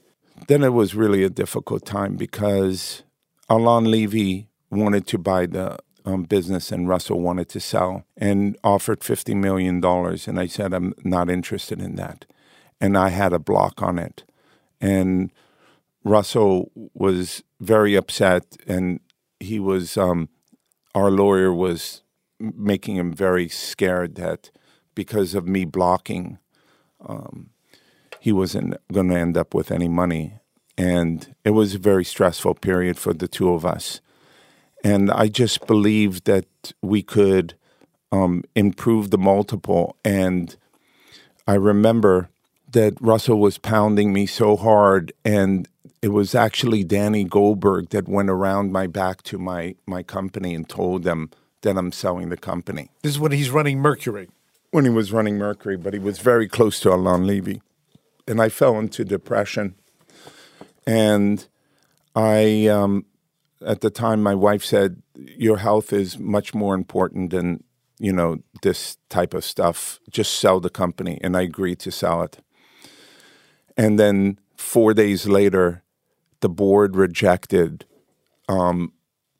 then it was really a difficult time because Alain Levy wanted to buy the um, business and Russell wanted to sell and offered $50 million. And I said, I'm not interested in that. And I had a block on it. And Russell was very upset and he was, um, our lawyer was making him very scared that because of me blocking, um, he wasn't going to end up with any money. And it was a very stressful period for the two of us. And I just believed that we could um, improve the multiple. And I remember that Russell was pounding me so hard, and it was actually Danny Goldberg that went around my back to my, my company and told them that I'm selling the company This is when he's running Mercury. when he was running Mercury, but he was very close to Alain Levy. And I fell into depression. And I, um, at the time, my wife said, Your health is much more important than, you know, this type of stuff. Just sell the company. And I agreed to sell it. And then four days later, the board rejected um,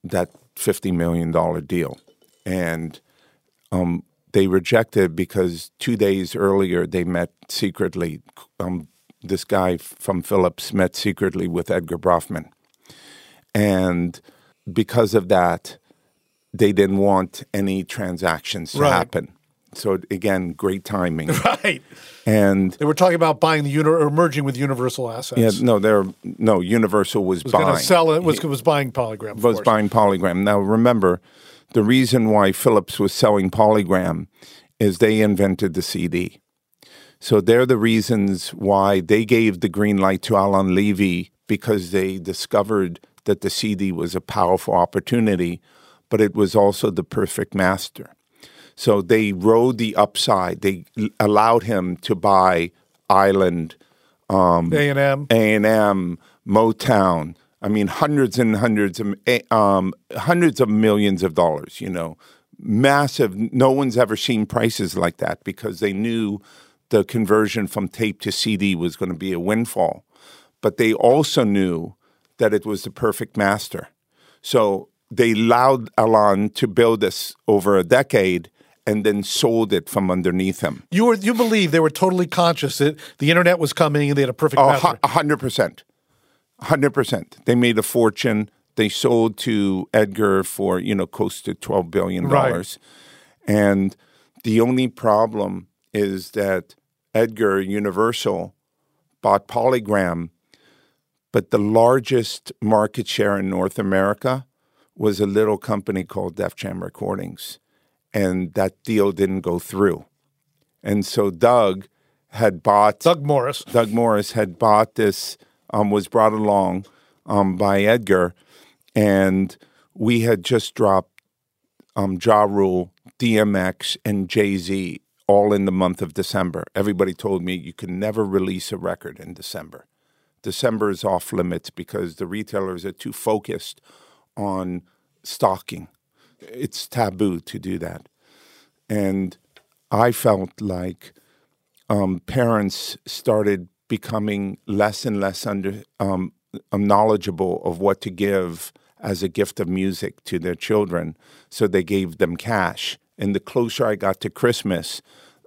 that fifty million dollar deal, and um, they rejected because two days earlier they met secretly. Um, this guy from Philips met secretly with Edgar Bronfman, and because of that, they didn't want any transactions to Right. happen. So again, great timing. Right. and They were talking about buying the uni- or merging with Universal Assets. yeah, no, there, no. Universal was, was going buying. to sell it. Was was buying Polygram. was course. buying Polygram. Now remember, the reason why Philips was selling Polygram is they invented the CD. So they're the reasons why they gave the green light to Alain Levy because they discovered that the CD was a powerful opportunity, but it was also the perfect master. So they rode the upside. They allowed him to buy Island, um, A and M. a&M, Motown. I mean, hundreds and hundreds of eh, um, hundreds of millions of dollars. You know, massive. No one's ever seen prices like that because they knew the conversion from tape to CD was going to be a windfall. But they also knew that it was the perfect master. So they allowed Alain to build this over a decade and then sold it from underneath him. You were you believe they were totally conscious that the internet was coming and they had a perfect Oh, master. a hundred percent, a hundred percent. They made a fortune. They sold to Edgar for you know close to twelve billion dollars, and the only problem is that Edgar Universal bought Polygram, but the largest market share in North America was a little company called Def Jam Recordings, and that deal didn't go through, and so Doug had bought Doug Morris. Doug Morris had bought this, um, was brought along um, by Edgar, and we had just dropped um, Ja Rule, DMX, and Jay Z all in the month of December. Everybody told me you can never release a record in December. December is off limits because the retailers are too focused on stocking. It's taboo to do that. And I felt like um, parents started becoming less and less under um, um, knowledgeable of what to give as a gift of music to their children. So they gave them cash. And the closer I got to Christmas,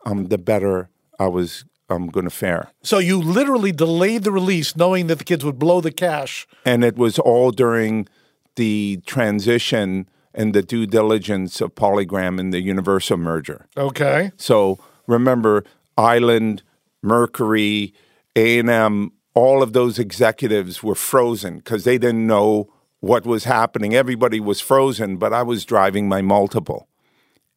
um, the better I was um, going to fare. So you literally delayed the release, knowing that the kids would blow the cash. And it was all during the transition and the due diligence of Polygram and the Universal merger. Okay. So remember, Island, Mercury, A and M, all of those executives were frozen because they didn't know what was happening. Everybody was frozen, but I was driving my multiple.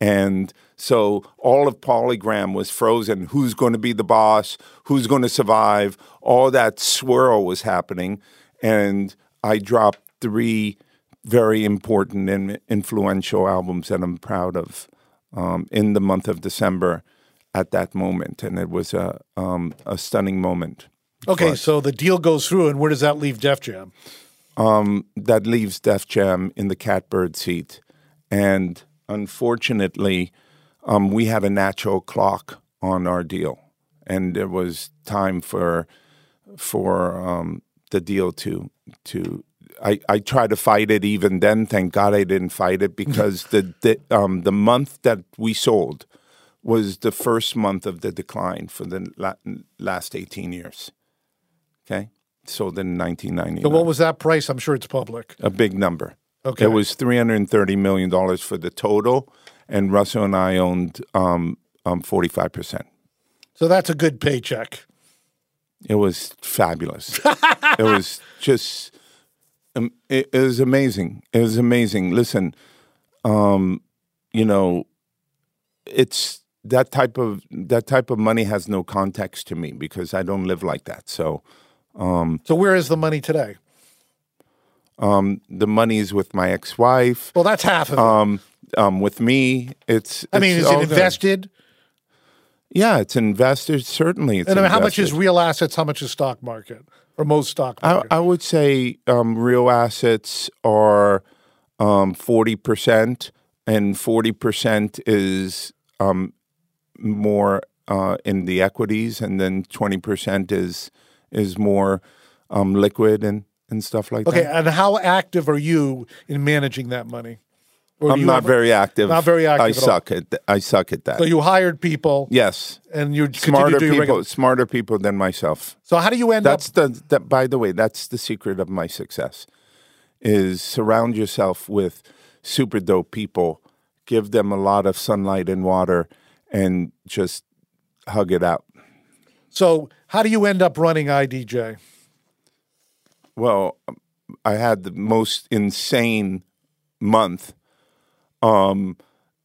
And so all of Polygram was frozen. Who's going to be the boss? Who's going to survive? All that swirl was happening. And I dropped three very important and influential albums that I'm proud of um, in the month of December at that moment. And it was a, um, a stunning moment. Okay. So the deal goes through, and where does that leave Def Jam? that leaves Def Jam in the catbird seat. And unfortunately, um, we had a natural clock on our deal, and it was time for for um, the deal to to. I, I tried to fight it even then. Thank God I didn't fight it because the the, um, the month that we sold was the first month of the decline for the la- last eighteen years. Okay, So nineteen ninety So what was that price? I'm sure it's public. a big number. Okay. It was three hundred and thirty million dollars for the total, and Russell and I owned um um forty five percent. So that's a good paycheck. It was fabulous. it was just um, it, it was amazing. It was amazing. Listen, um, you know, it's that type of that type of money has no context to me because I don't live like that. So So where is the money today? the money is with my ex wife. Well, that's half of it. Um, um, with me, it's. I mean, it's is it all good. invested? Yeah, it's invested. Certainly, it's And I mean, how much is real assets? How much is stock market? Or most stock I, market? I would say um, real assets are um, forty percent, and forty percent is um, more uh, in the equities, and then twenty percent is is more um, liquid and and stuff like Okay, that. Okay, and how active are you in managing that money? I'm not very active. Not very active I at all. suck at th- I suck at that. So you hired people, yes, and you smarter people, regular. smarter people than myself. So how do you end That's up? That's the that. By the way, that's the secret of my success. Is surround yourself with super dope people. Give them a lot of sunlight and water, and just hug it out. So how do you end up running IDJ? Well, I had the most insane month. Um,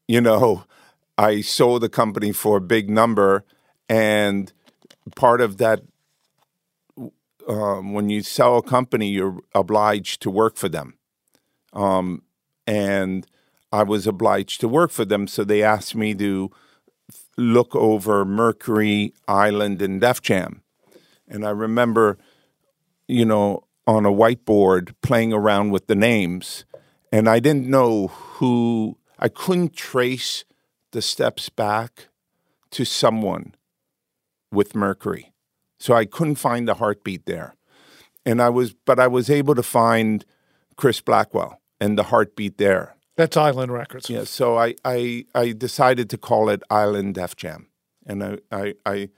you know, I sold the company for a big number, and part of that, um, when you sell a company, you're obliged to work for them. Um, and I was obliged to work for them, so they asked me to look over Mercury Island and Def Jam. And I remember you know, on a whiteboard playing around with the names. And I didn't know who, I couldn't trace the steps back to someone with Mercury. So I couldn't find the heartbeat there. And I was, but I was able to find Chris Blackwell and the heartbeat there. That's Island Records. Yeah, so I, I, I decided to call it Island Def Jam. And I, I, I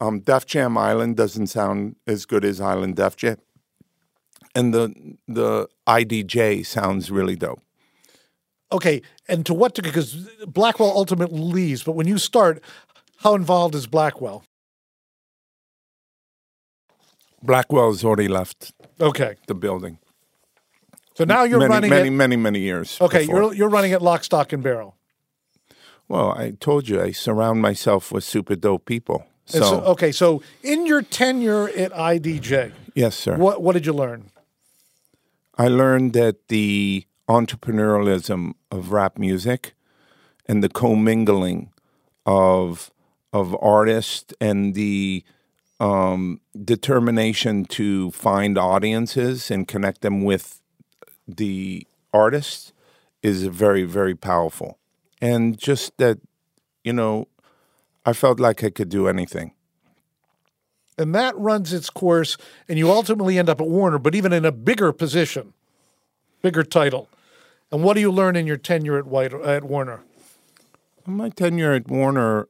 um, Def Jam Island doesn't sound as good as Island Def Jam. And the the IDJ sounds really dope. Okay, and to what degree? Because Blackwell ultimately leaves, but when you start, how involved is Blackwell? Blackwell's already left Okay, the building. So now you're many, running many, it. many, many years. Okay, before. you're you're running it lock, stock, and barrel. Well, I told you I surround myself with super dope people. So, so, okay, so in your tenure at IDJ, yes, sir. what what did you learn? I learned that the entrepreneurialism of rap music and the commingling of of artists and the um, determination to find audiences and connect them with the artist is very very powerful and just that you know i felt like i could do anything And that runs its course, and you ultimately end up at Warner, but even in a bigger position, bigger title. And what do you learn in your tenure at White at Warner? My tenure at Warner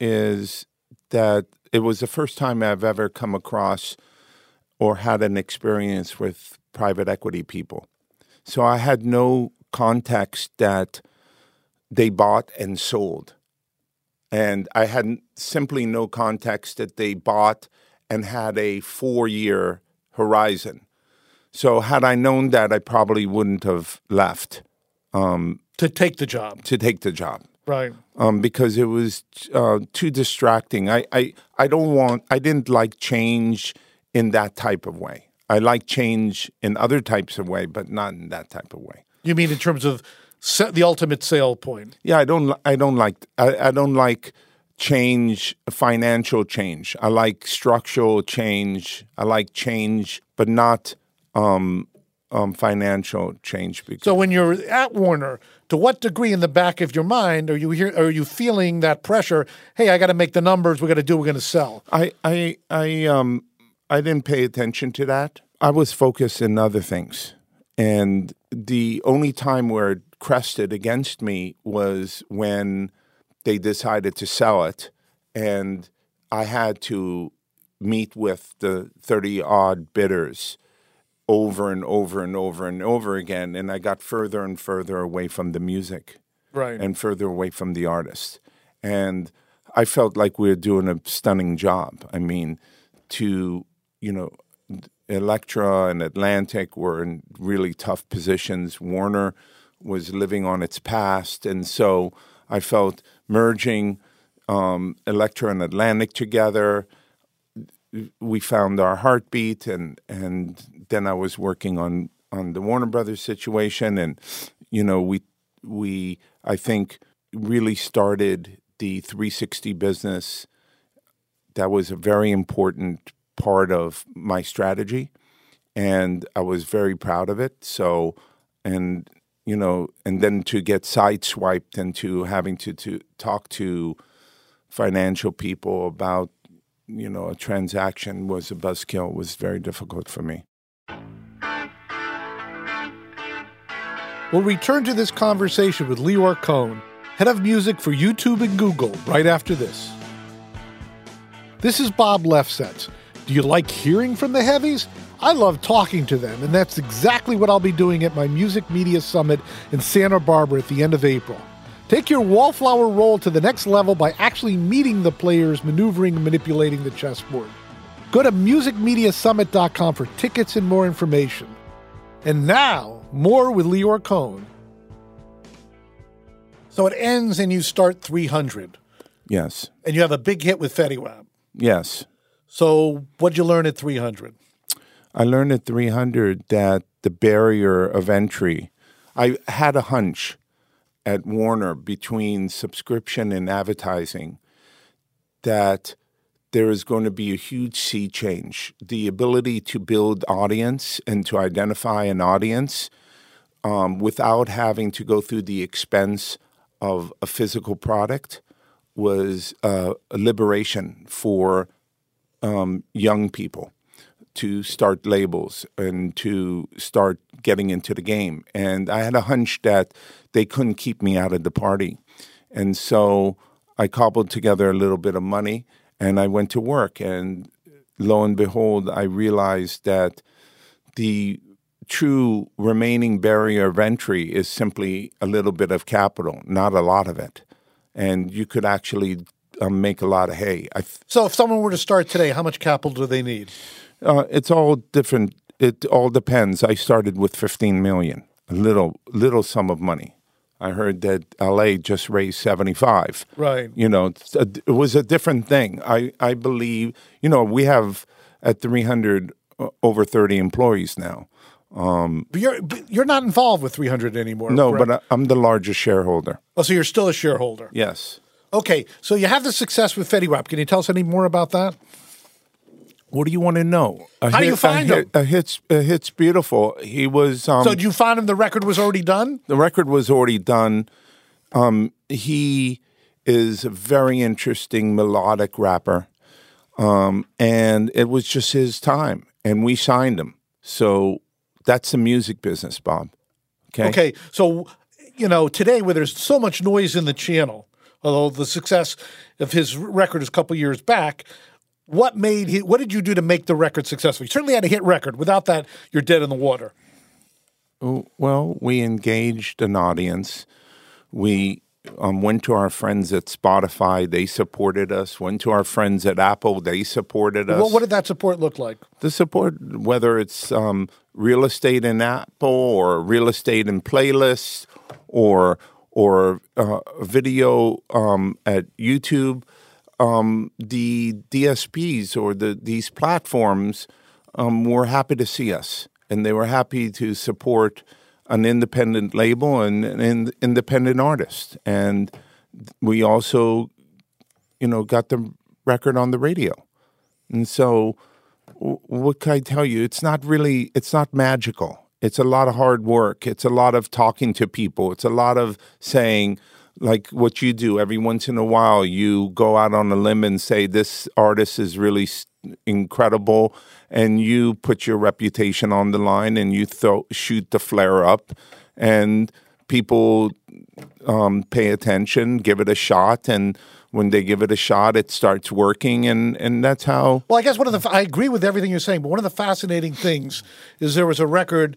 is that it was the first time I've ever come across or had an experience with private equity people. So I had no context that they bought and sold. And I had simply no context that they bought and had a four year horizon. So, had I known that, I probably wouldn't have left To take the job, to take the job right? um, because it was uh, too distracting. I, I, I don't want, I didn't like change in that type of way. I like change in other types of way, but not in that type of way. You mean in terms of the ultimate sale point? Yeah, I don't, I don't like, I, I don't like change, financial change. I like structural change. I like change, but not um, um, financial change. Because, So when you're at Warner, to what degree in the back of your mind are you here? Are you feeling that pressure? Hey, I got to make the numbers. We got to do. We're going to sell. I I I um I didn't pay attention to that. I was focused in other things. And the only time where it crested against me was when they decided to sell it and I had to meet with the 30 odd bidders over and over and over and over again and I got further and further away from the music Right. and further away from the artist. And I felt like we were doing a stunning job. I mean, to, you know, Elektra and Atlantic were in really tough positions. Warner was living on its past. And so I felt merging um, Elektra and Atlantic together, we found our heartbeat. And, and then I was working on, on the Warner Brothers situation. And, you know, we, we, I think, really started the 360 business. That was a very important part of my strategy, and I was very proud of it. So, and you know, and then to get sideswiped into having to to talk to financial people about you know a transaction was a buzzkill was very difficult for me. We'll return to this conversation with Lyor Cohen, head of music for YouTube and Google, right after this. This is Bob Lefsetz. Do you like hearing from the heavies? I love talking to them, and that's exactly what I'll be doing at my Music Media Summit in Santa Barbara at the end of April. Take your wallflower role to the next level by actually meeting the players maneuvering and manipulating the chessboard. Go to musicmediasummit.com for tickets and more information. And now, more with Lyor Cohen. So it ends and you start 300, Yes. and you have a big hit with Fetty Wap. Yes. So what'd you learn at 300? I learned at 300 that the barrier of entry, I had a hunch at Warner between subscription and advertising that there is going to be a huge sea change. The ability to build audience and to identify an audience um, without having to go through the expense of a physical product was uh, a liberation for um, young people to start labels and to start getting into the game. And I had a hunch that they couldn't keep me out of the party. And so I cobbled together a little bit of money and I went to work. And lo and behold, I realized that the true remaining barrier of entry is simply a little bit of capital, not a lot of it. And you could actually um, make a lot of hay. I th- So if someone were to start today, how much capital do they need? uh, it's all different. It all depends. I started with 15 million, a little little sum of money. I heard that LA just raised 75. Right. You know, a, it was a different thing. I, I believe, you know, we have at 300 uh, over 30 employees now. But you're but you're not involved with 300 anymore. No, correct? but I, I'm the largest shareholder. oh, so you're still a shareholder. Yes. Okay, so you have the success with Fetty Wap. Can you tell us any more about that? What do you want to know? A How do you find a hit, him? A hit's, a hit's beautiful. He was. Um, So did you find him the record was already done? the record was already done. Um, he is a very interesting melodic rapper, um, and it was just his time, and we signed him. So that's the music business, Bob. Okay. Okay, so you know today where there's so much noise in the channel, although the success of his record is a couple years back. What made he, what did you do to make the record successful? You certainly had a hit record. Without that, you're dead in the water. Well, we engaged an audience. We um, went to our friends at Spotify; they supported us. Went to our friends at Apple; they supported us. What, what did that support look like? the support, whether it's um, real estate in Apple or real estate in playlists or or uh, video um, at YouTube, um, the DSPs or the these platforms um, were happy to see us, and they were happy to support an independent label and an independent artist, and we also, you know, got the record on the radio, and so what can I tell you? It's not really, it's not magical. It's a lot of hard work. It's a lot of talking to people. It's a lot of saying, like what you do every once in a while, you go out on a limb and say, this artist is really incredible. And you put your reputation on the line and you throw, shoot the flare up. And people um, pay attention, give it a shot. And when they give it a shot, it starts working. And, and that's how Well, I guess one of the I agree with everything you're saying, but one of the fascinating things is there was a record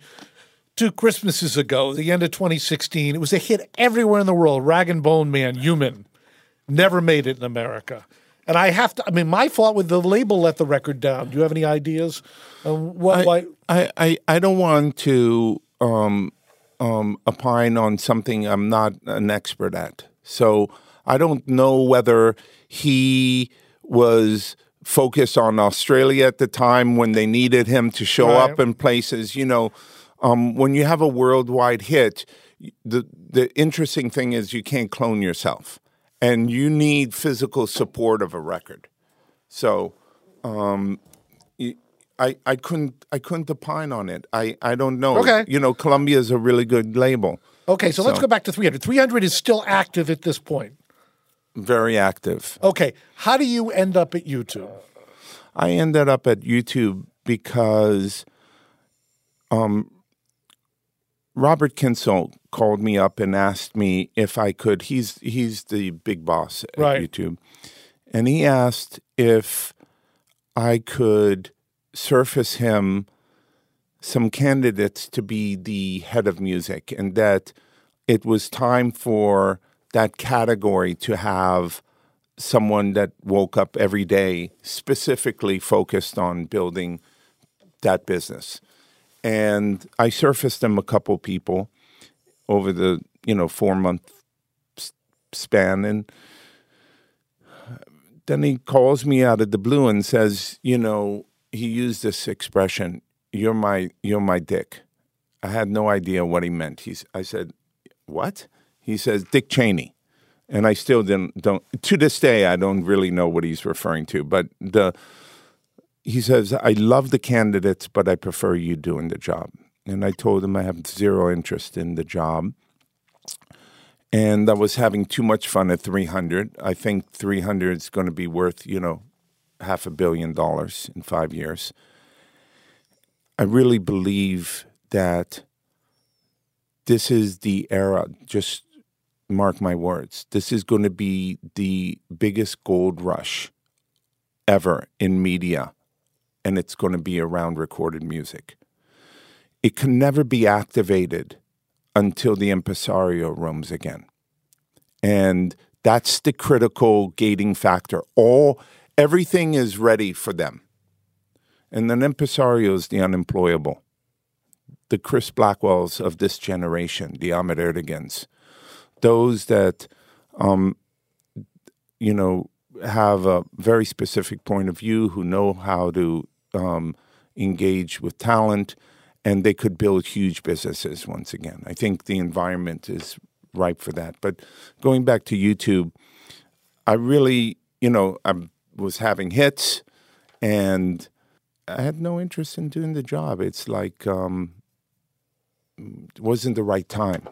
two Christmases ago, the end of 2016. It was a hit everywhere in the world. Rag and Bone Man, Human, never made it in America. And I have to. I mean, my fault with the label let the record down. Do you have any ideas? on what? why? I, I, I don't want to um, um, opine on something I'm not an expert at. So I don't know whether he was focused on Australia at the time when they needed him to show Right. up in places. You know, um, when you have a worldwide hit, the the interesting thing is you can't clone yourself, and you need physical support of a record. So. I, I couldn't I couldn't opine on it. I, I don't know. Okay. You know, Columbia is a really good label. Okay, so, let's go back to 300. 300 is still active at this point. Very active. Okay, how do you end up at YouTube? I ended up at YouTube because um Robert Kyncl called me up and asked me if I could. He's he's the big boss at Right. YouTube, and he asked if I could surface him some candidates to be the head of music, and that it was time for that category to have someone that woke up every day specifically focused on building that business. And I surfaced him a couple people over the you know four month span, and then he calls me out of the blue and says, you know, he used this expression, "You're my you're my dick." I had no idea what he meant. He's I said, "What?" He says, "Dick Cheney." And I still didn't don't to this day I don't really know what he's referring to, but the he says, I love the candidates, but I prefer you doing the job. And I told him I have zero interest in the job. And I was having too much fun at 300. I think 300 is going to be worth, you know, half a billion dollars in five years. I really believe that this is the era, just mark my words, this is going to be the biggest gold rush ever in media and it's going to be around recorded music. It can never be activated until the impresario roams again. And that's the critical gating factor. All everything is ready for them. And then impresario is the unemployable. The Chris Blackwells of this generation, the Ahmet Erteguns, those that um, you know have a very specific point of view, who know how to um, engage with talent, and they could build huge businesses once again. I think the environment is ripe for that. But going back to YouTube, I really, you know, I was having hits, and I had no interest in doing the job. It's like um, wasn't the right time,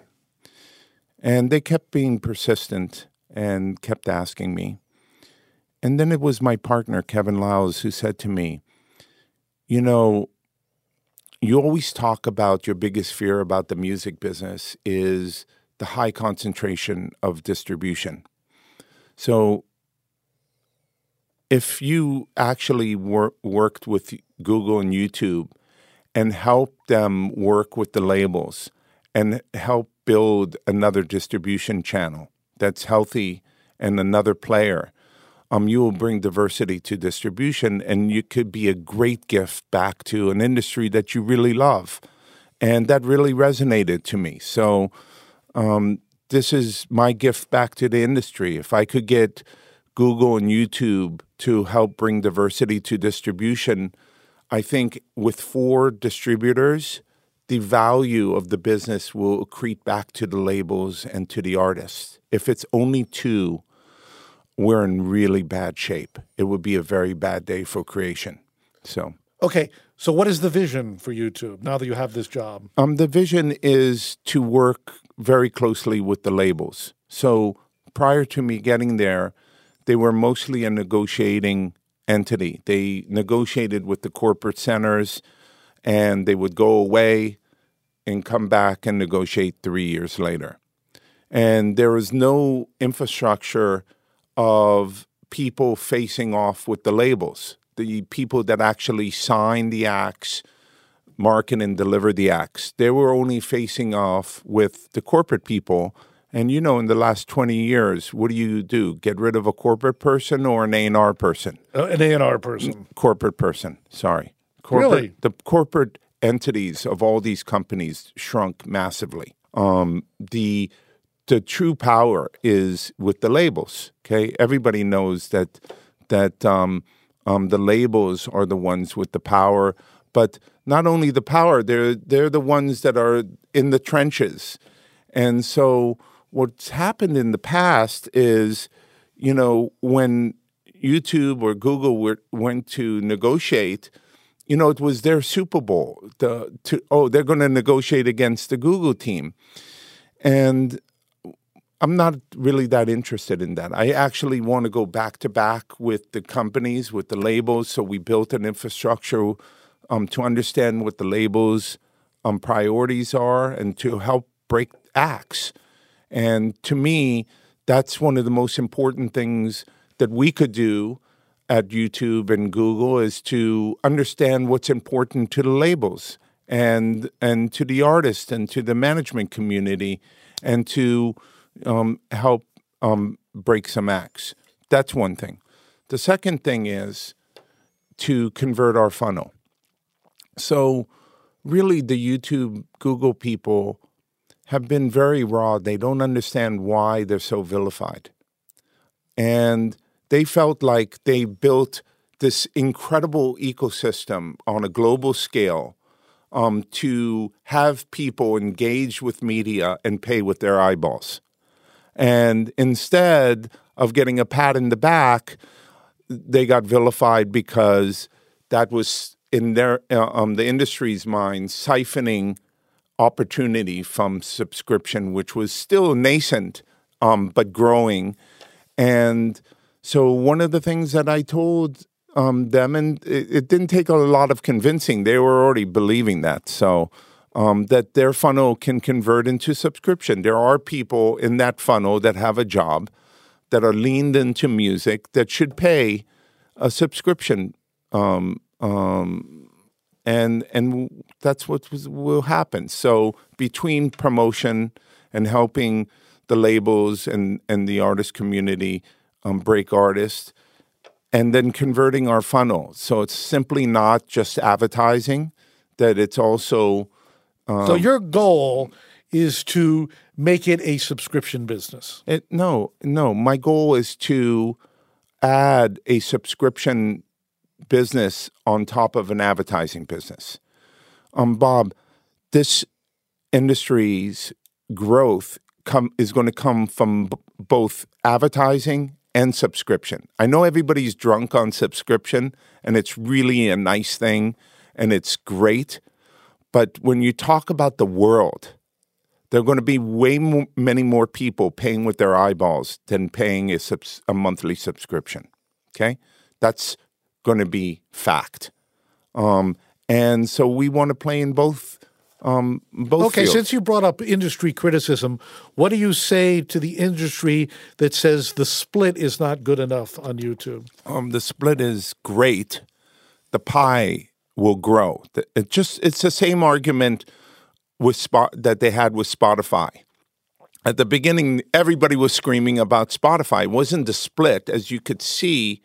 and they kept being persistent and kept asking me. And then it was my partner, Kevin Liles, who said to me, You know, you always talk about your biggest fear about the music business is the high concentration of distribution. So, if you actually wor- worked with Google and YouTube and helped them work with the labels and help build another distribution channel that's healthy and another player, um, you will bring diversity to distribution and you could be a great gift back to an industry that you really love. And that really resonated to me. So, um, this is my gift back to the industry. If I could get Google and YouTube to help bring diversity to distribution, I think with four distributors, the value of the business will accrete back to the labels and to the artists. If it's only two, we're in really bad shape. It would be a very bad day for creation. So, Okay, so what is the vision for YouTube now that you have this job? um, the vision is to work very closely with the labels. So, prior to me getting there, they were mostly a negotiating entity. They negotiated with the corporate centers and they would go away and come back and negotiate three years later. And there was no infrastructure of people facing off with the labels, the people that actually signed the acts, market and deliver the acts. They were only facing off with the corporate people. And you know, in the last 20 years, what do you do? Get rid of a corporate person or an A&R person? Uh, an A&R person. corporate person. Sorry, corporate, Really? The corporate entities of all these companies shrunk massively. Um, the the true power is with the labels. Okay, everybody knows that that um, um, the labels are the ones with the power, but not only the power, they're they're the ones that are in the trenches, and so what's happened in the past is, you know, when YouTube or Google were, went to negotiate, you know, it was their Super Bowl. The, to, oh, they're going to negotiate against the Google team. And I'm not really that interested in that. I actually want to go back to back with the companies, with the labels. So we built an infrastructure um, to understand what the labels um, priorities are and to help break acts. And to me, that's one of the most important things that we could do at YouTube and Google is to understand what's important to the labels and and to the artist and to the management community and to um, help um, break some acts. That's one thing. The second thing is to convert our funnel. So, really, the YouTube, Google people have been very raw. They don't understand why they're so vilified. And they felt like they built this incredible ecosystem on a global scale um, to have people engage with media and pay with their eyeballs. And instead of getting a pat in the back, they got vilified because that was in their uh, um, the industry's mind siphoning opportunity from subscription, which was still nascent um, but growing. And so one of the things that I told um, them, and it, it, didn't take a lot of convincing. They were already believing that. So um, that their funnel can convert into subscription. There are people in that funnel that have a job that are leaned into music that should pay a subscription. Um, um, and and that's what will happen. So between promotion and helping the labels and, and the artist community um, break artists, and then converting our funnel. So it's simply not just advertising; that it's also. Um, so your goal is to make it a subscription business. It, no, no. My goal is to add a subscription business on top of an advertising business. Um, Bob, this industry's growth come is going to come from b- both advertising and subscription. I know everybody's drunk on subscription, and it's really a nice thing, and it's great. But when you talk about the world, there are going to be way more, many more people paying with their eyeballs than paying a, subs, a monthly subscription. Okay, that's going to be fact. Um, and so we want to play in both um, both. Okay, fields. since you brought up industry criticism, what do you say to the industry that says the split is not good enough on YouTube? Um, the split is great. The pie will grow. It just it's the same argument with spot that they had with Spotify. At the beginning, everybody was screaming about Spotify. It wasn't the split, as you could see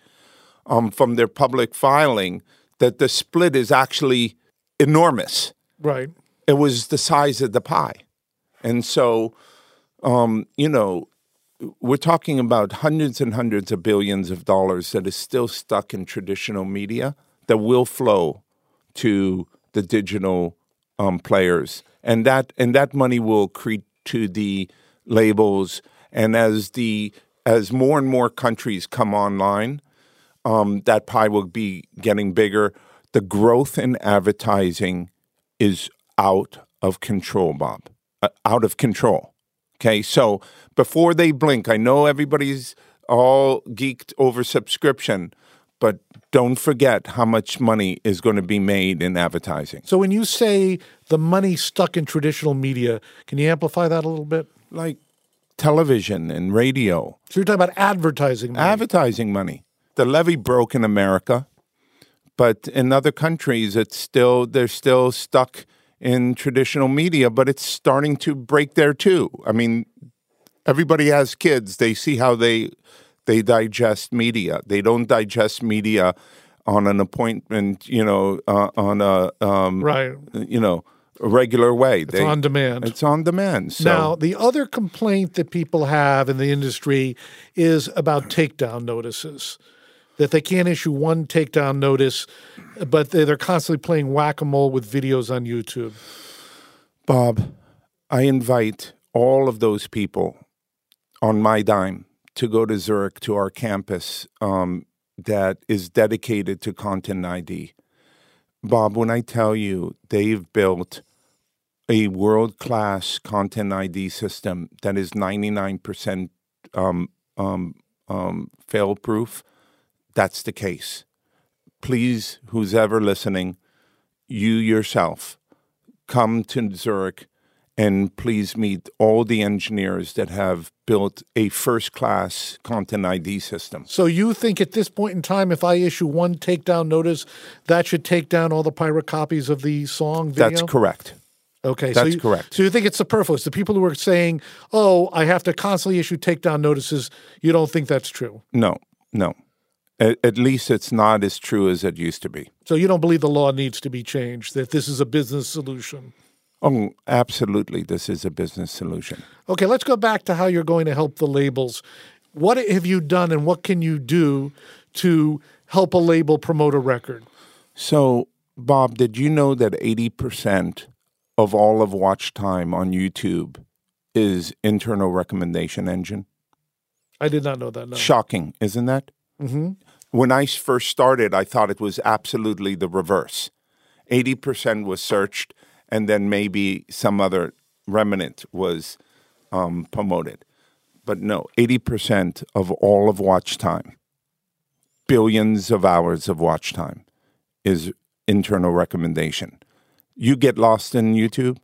um, from their public filing, that the split is actually enormous. Right it was the size of the pie. And so, um, you know, we're talking about hundreds and hundreds of billions of dollars that is still stuck in traditional media that will flow to the digital um, players, and that and that money will accrete to the labels. And as the as more and more countries come online, um, that pie will be getting bigger. The growth in advertising is out of control, Bob. Uh, out of control. Okay, so before they blink, I know everybody's all geeked over subscription, but don't forget how much money is going to be made in advertising. So when you say the money stuck in traditional media, can you amplify that a little bit? Like television and radio. So you're talking about advertising money. Advertising money. The levee broke in America, but in other countries it's still they're still stuck in traditional media, but it's starting to break there too. I mean, everybody has kids; they see how they they digest media. They don't digest media on an appointment, you know, uh, on a um, right, you know, a regular way. It's they, on demand. It's on demand. So. Now, the other complaint that people have in the industry is about takedown notices that they can't issue one takedown notice, but they're constantly playing whack a mole with videos on YouTube. Bob, I invite all of those people on my dime to go to Zurich to our campus um, that is dedicated to content ID. Bob, when I tell you they've built a world class content ID system that is 99% um, um, um, fail proof, that's the case. Please, who's ever listening, you yourself come to Zurich and please meet all the engineers that have built a first class content ID system. So you think at this point in time, if I issue one takedown notice, that should take down all the pirate copies of the song video? That's correct. Okay, so That's you, correct. So you think it's superfluous? The people who are saying, "Oh, I have to constantly issue takedown notices," you don't think that's true? No, no. At, least it's not as true as it used to be. So you don't believe the law needs to be changed? That this is a business solution? Oh, absolutely. This is a business solution. Okay, let's go back to how you're going to help the labels. What have you done, and what can you do to help a label promote a record? So, Bob, did you know that 80% of all of watch time on YouTube is internal recommendation engine? I did not know that. No. Shocking, isn't that? Mm-hmm. When I first started, I thought it was absolutely the reverse. 80% was searched, and then maybe some other remnant was um, promoted. But no, 80% of all of watch time, billions of hours of watch time, is internal recommendation. You get lost in YouTube,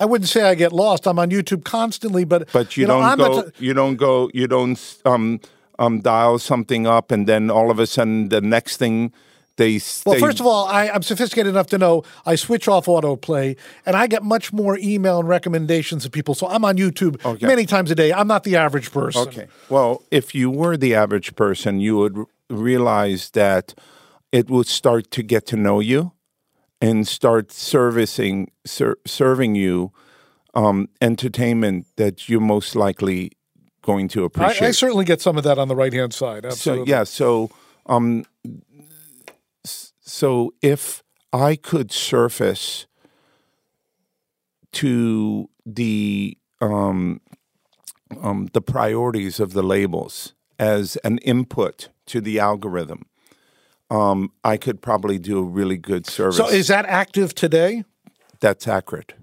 I wouldn't say I get lost. I'm on YouTube constantly, but but you, know, don't I'm go. not you don't go. You don't um, um, dial something up, and then all of a sudden, the next thing they. Well, first of all, I, I'm sophisticated enough to know I switch off autoplay, and I get much more email and recommendations of people. So I'm on YouTube Okay. many times a day. I'm not the average person. Okay. Well, if you were the average person, you would r- realize that it would start to get to know you and start servicing ser- serving you um, entertainment that you're most likely going to I, appreciate. I certainly get some of that on the right hand side. so Absolutely. yeah, so um, so if I could surface to the um, um, the priorities of the labels as an input to the algorithm, um, I could probably do a really good service. So is that active today? That's accurate.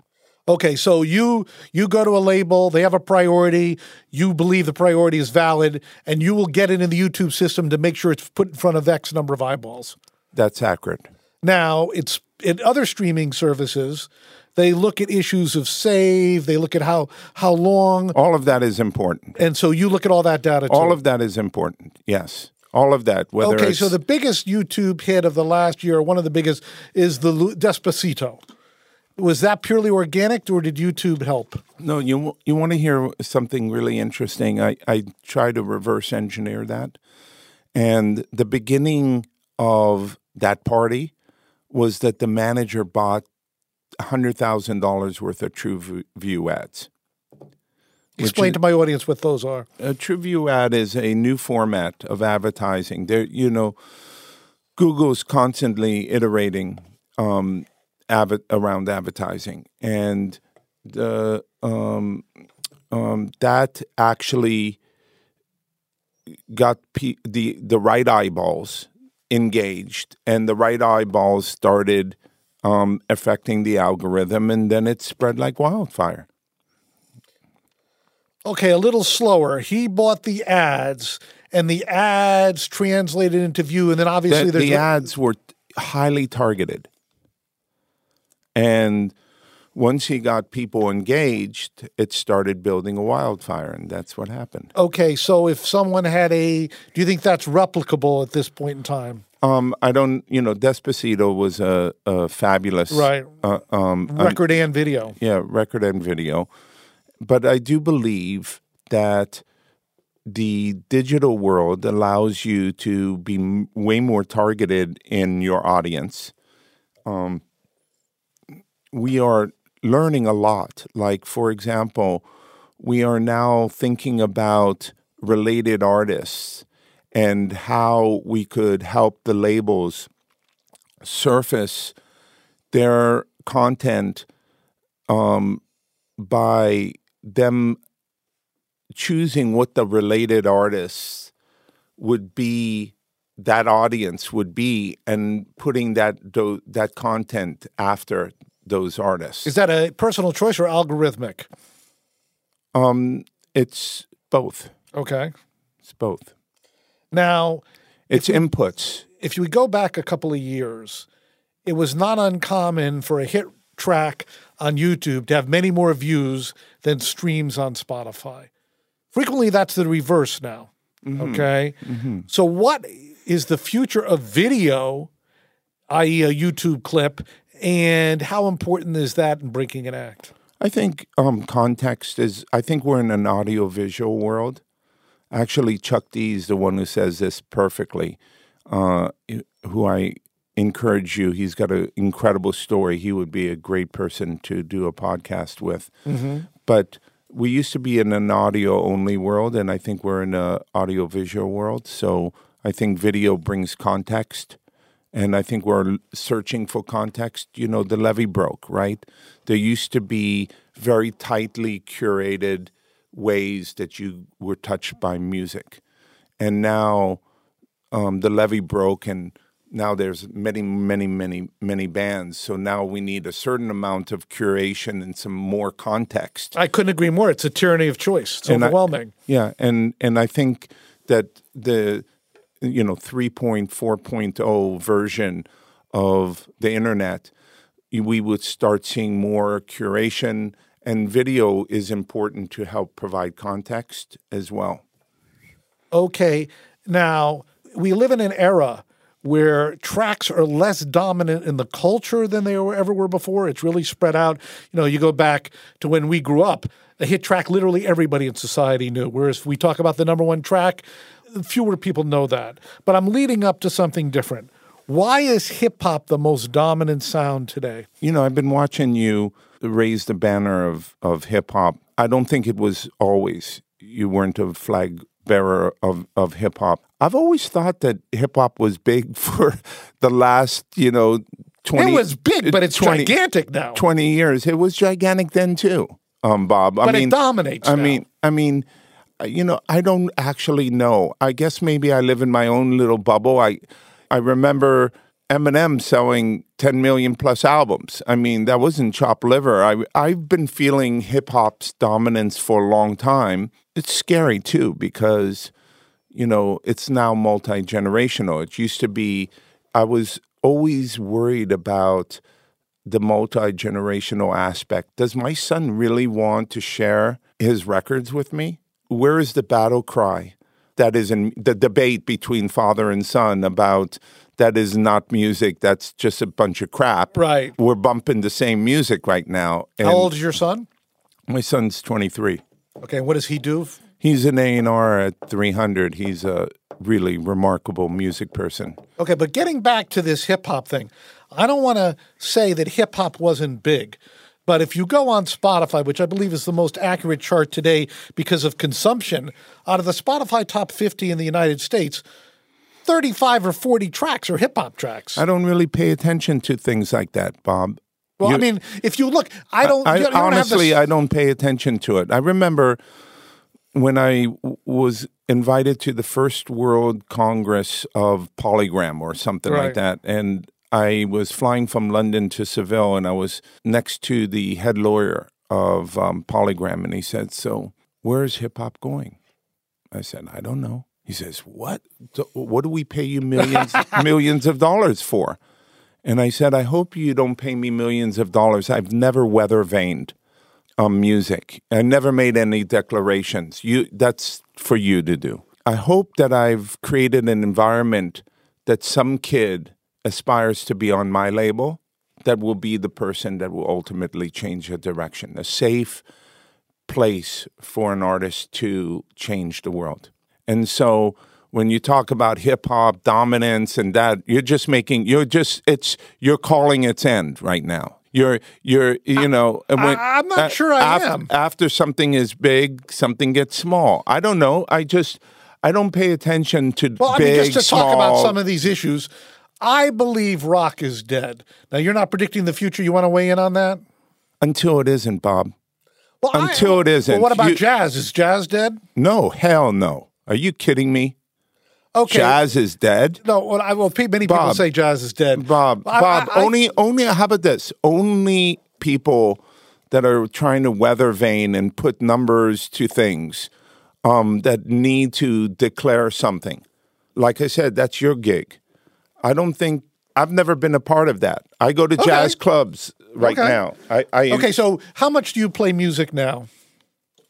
Okay, so you you go to a label, they have a priority, you believe the priority is valid, and you will get it in the YouTube system to make sure it's put in front of X number of eyeballs. That's accurate. Now, it's in other streaming services, they look at issues of save, they look at how how long, All of that is important. and so you look at all that data too. All of that is important. Yes, all of that. Whether Okay, so the biggest YouTube hit of the last year, one of the biggest, is the Despacito. Was that purely organic, or did YouTube help? No, you you want to hear something really interesting? I I try to reverse engineer that, and the beginning of that party was that the manager bought hundred thousand dollars worth of True V- View ads. Explain to my audience what those are. A TrueView ad is a new format of advertising. There, you know, Google's constantly iterating um, adver- around advertising, and the um, um, that actually got pe- the the right eyeballs engaged, and the right eyeballs started um, affecting the algorithm, and then it spread like wildfire. Okay, a little slower. He bought the ads, and the ads translated into view, and then obviously the, the ads were highly targeted. And once he got people engaged, it started building a wildfire, and that's what happened. Okay, so if someone had a, do you think that's replicable at this point in time? Um, I don't, you know, Despacito was a, a fabulous, Right. Uh, um, Record and video. yeah, record and video. But I do believe that the digital world allows you to be m- way more targeted in your audience. Um, we are learning a lot. Like, for example, we are now thinking about related artists and how we could help the labels surface their content um, by them choosing what the related artists would be that audience would be and putting that that content after those artists Is that a personal choice or algorithmic? um it's both Okay. it's both Now, it's inputs if you go back a couple of years, it was not uncommon for a hit track on YouTube to have many more views than streams on Spotify. Frequently, that's the reverse now. Okay. So, what is the future of video, i.e., a YouTube clip, and how important is that in breaking an act? I think um, context is. I think we're in an audio-visual world. Actually, Chuck D is the one who says this perfectly. Uh, who I encourage you. He's got an incredible story. He would be a great person to do a podcast with. But we used to be in an audio-only world, and I think we're in an audio-visual world. So I think video brings context and I think we're searching for context. You know, the levee broke, right? There used to be very tightly curated ways that you were touched by music, and now um, the levee broke, and now there's many, many, many, many bands. So now we need a certain amount of curation and some more context. I couldn't agree more. It's a tyranny of choice. It's And I- overwhelming. Yeah, and and I think that the you know 3.4.0 version of the internet, we would start seeing more curation, and video is important to help provide context as well. okay, now we live in an era where tracks are less dominant in the culture than they ever were before. It's really spread out. You know, you go back to when we grew up, a hit track literally everybody in society knew. Whereas we talk about the number one track, fewer people know that. But I'm leading up to something different. Why is hip hop the most dominant sound today? You know, I've been watching you raise the banner of, of hip hop. I don't think it was always you weren't a flag bearer of, of hip hop. I've always thought that hip hop was big for the last, you know, 20 it was big, but it's 20 gigantic now. 20 years. It was gigantic then too. Um Bob. I but mean it dominates. I now. mean, I mean, you know, I don't actually know. I guess maybe I live in my own little bubble. I, I remember Eminem selling 10 million plus albums. I mean, that wasn't chopped liver. I, I've been feeling hip hop's dominance for a long time. It's scary too because, you know, it's now multi generational. It used to be, I was always worried about the multi generational aspect. Does my son really want to share his records with me? Where is the battle cry? That is in the debate between father and son about that is not music, that's just a bunch of crap. Right. We're bumping the same music right now. And How old is your son? my son's 23. Okay, what does he do? He's an A&R at 300. He's a really remarkable music person. Okay, but getting back to this hip hop thing, I don't want to say that hip hop wasn't big, but if you go on Spotify, which I believe is the most accurate chart today because of consumption, out of the Spotify top 50 in the United States, 35 or 40 tracks are hip hop tracks. I don't really pay attention to things like that, Bob. well, I mean, if you look, I don't, I, you don't have honestly, this- I don't pay attention to it. I remember when I w- was invited to the first World Congress of Polygram or something Right. like that, and I was flying from London to Seville, and I was next to the head lawyer of um, Polygram, and he said, "So, where's hip hop going?" I said, "I don't know." He says, "What? What do we pay you millions millions of dollars for?" And I said, I hope you don't pay me millions of dollars. I've never weather vaned on music. I never made any declarations. You that's for you to do. I hope that I've created an environment that some kid aspires to be on my label that will be the person that will ultimately change the direction. A safe place for an artist to change the world. And so when you talk about hip hop dominance and that, you're just making you're just it's you're calling its end right now. You're you're you know when, I'm not sure I after, am. After something is big, something gets small. I don't know. I just I don't pay attention to Well, I big, mean, just to small. talk about some of these issues, I believe rock is dead. Now, you're not predicting the future. You want to weigh in on that? until it isn't, Bob. Well, I- Until it isn't. Well, what about You- jazz? Is jazz dead? No, hell no. Are you kidding me? Okay. Jazz is dead. No, well, I, well, many people say jazz is dead. Bob, I- Bob, I- I- only, only. How about this? Only people that are trying to weather vane and put numbers to things um, that need to declare something. Like I said, that's your gig. I don't think I've never been a part of that. I go to jazz clubs right Okay. now. I, I Okay, so how much do you play music now?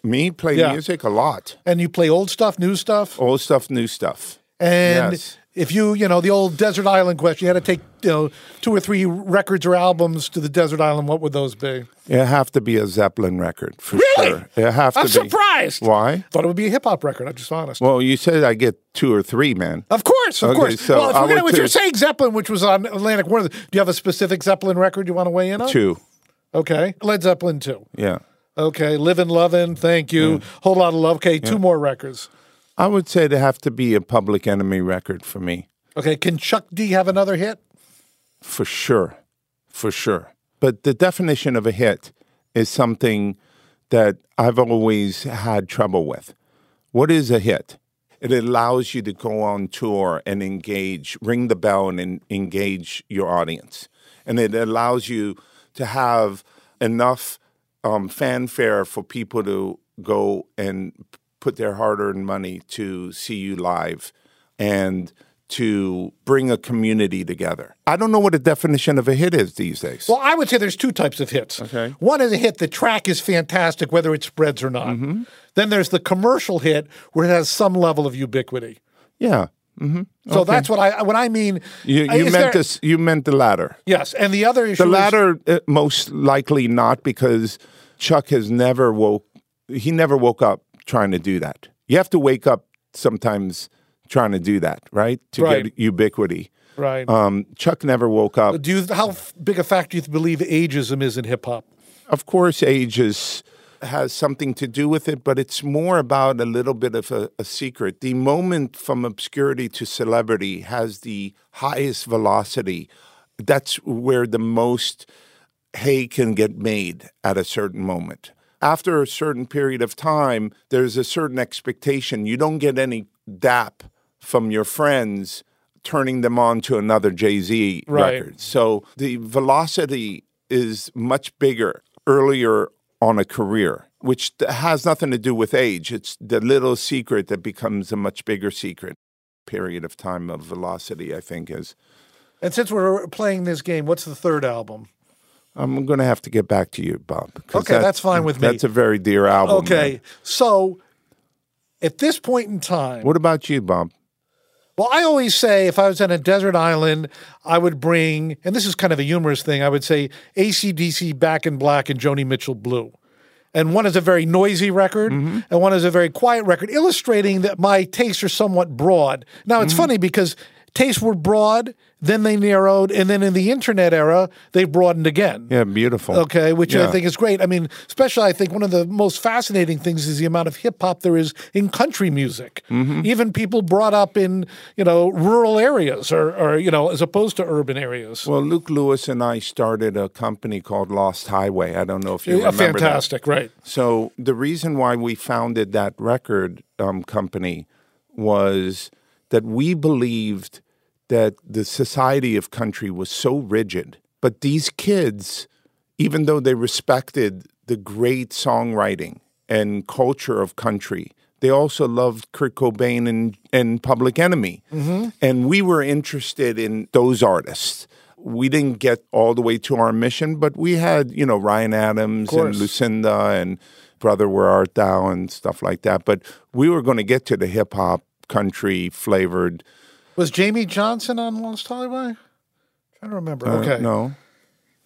me play Yeah. music a lot. And you play old stuff, new stuff? Old stuff, new stuff. And Yes. If you, you know, the old desert island question, you had to take, you know, two or three records or albums to the desert island, what would those be? It have to be a Zeppelin record for Really? sure. It have to I'm be. surprised. Why? Thought it would be a hip hop record. I'm just honest. Well, you said I get two or three, man. of course, of Okay, course. so well, if, I we're gonna, you're saying Zeppelin, which was on Atlantic One, do you have a specific Zeppelin record you want to weigh in on? Two. Okay. Led Zeppelin 2. Yeah. Okay. Livin' Lovin', thank you. Whole lot of love. Okay. Two more records. I would say they have to be a Public Enemy record for me, Okay. Can Chuck D have another hit? for sure, for sure. But the definition of a hit is something that I've always had trouble with. What is a hit? It allows you to go on tour and engage, ring the bell and en- engage your audience. And it allows you to have enough um, fanfare for people to go and put their hard earned money to see you live and to bring a community together. I don't know what the definition of a hit is these days. Well, I would say there's two types of hits. Okay. One is a hit, the track is fantastic, whether it spreads or not. Mm-hmm. Then there's the commercial hit where it has some level of ubiquity. yeah. So that's what I what I mean. You, Uh, you meant there- this. You meant the latter. Yes, and the other issue The latter, uh, most likely not, because Chuck has never woke. He never woke up trying to do that. You have to wake up sometimes trying to do that, right? To Right. get ubiquity. right. Um, Chuck never woke up. do you how big a factor do you believe ageism is in hip hop? Of course, age is, has something to do with it, but it's more about a little bit of a, a secret. The moment from obscurity to celebrity has the highest velocity. That's where the most hay can get made at a certain moment. After a certain period of time, there's a certain expectation. You don't get any dap from your friends turning them on to another Jay Z Right. record. So the velocity is much bigger earlier on a career, which has nothing to do with age. It's the little secret that becomes a much bigger secret. Period of time of velocity, I think, is. And since we're playing this game, what's the third album? I'm going to have to get back to you, Bob. Okay, that's fine with me. That's a very dear album. Okay, man. so at this point in time, What about you, Bob? Well, I always say if I was on a desert island, I would bring, and this is kind of a humorous thing, I would say ACDC Back in Black and Joni Mitchell Blue. And one is a very noisy record, Mm-hmm. and one is a very quiet record, illustrating that my tastes are somewhat broad. Now, Mm-hmm. it's funny because tastes were broad, then they narrowed, and then in the internet era, they broadened again. Yeah, beautiful. Okay, which I think is great. I mean, especially I think one of the most fascinating things is the amount of hip hop there is in country music. Mm-hmm. Even people brought up in you know rural areas or, or you know as opposed to urban areas. Well, Luke Lewis and I started a company called Lost Highway. I don't know if you Yeah, remember that. fantastic, right? So the reason why we founded that record um, company was that we believed that the society of country was so rigid, but these kids, even though they respected the great songwriting and culture of country, they also loved Kurt Cobain and, and Public Enemy. Mm-hmm. And we were interested in those artists. We didn't get all the way to our mission, but we had, you know, Ryan Adams and. Lucinda and Brother Where Art Thou and stuff like that. But we were going to get to the hip hop, country flavored. Was Jamey Johnson on Lost Highway? trying to remember. uh, okay, No.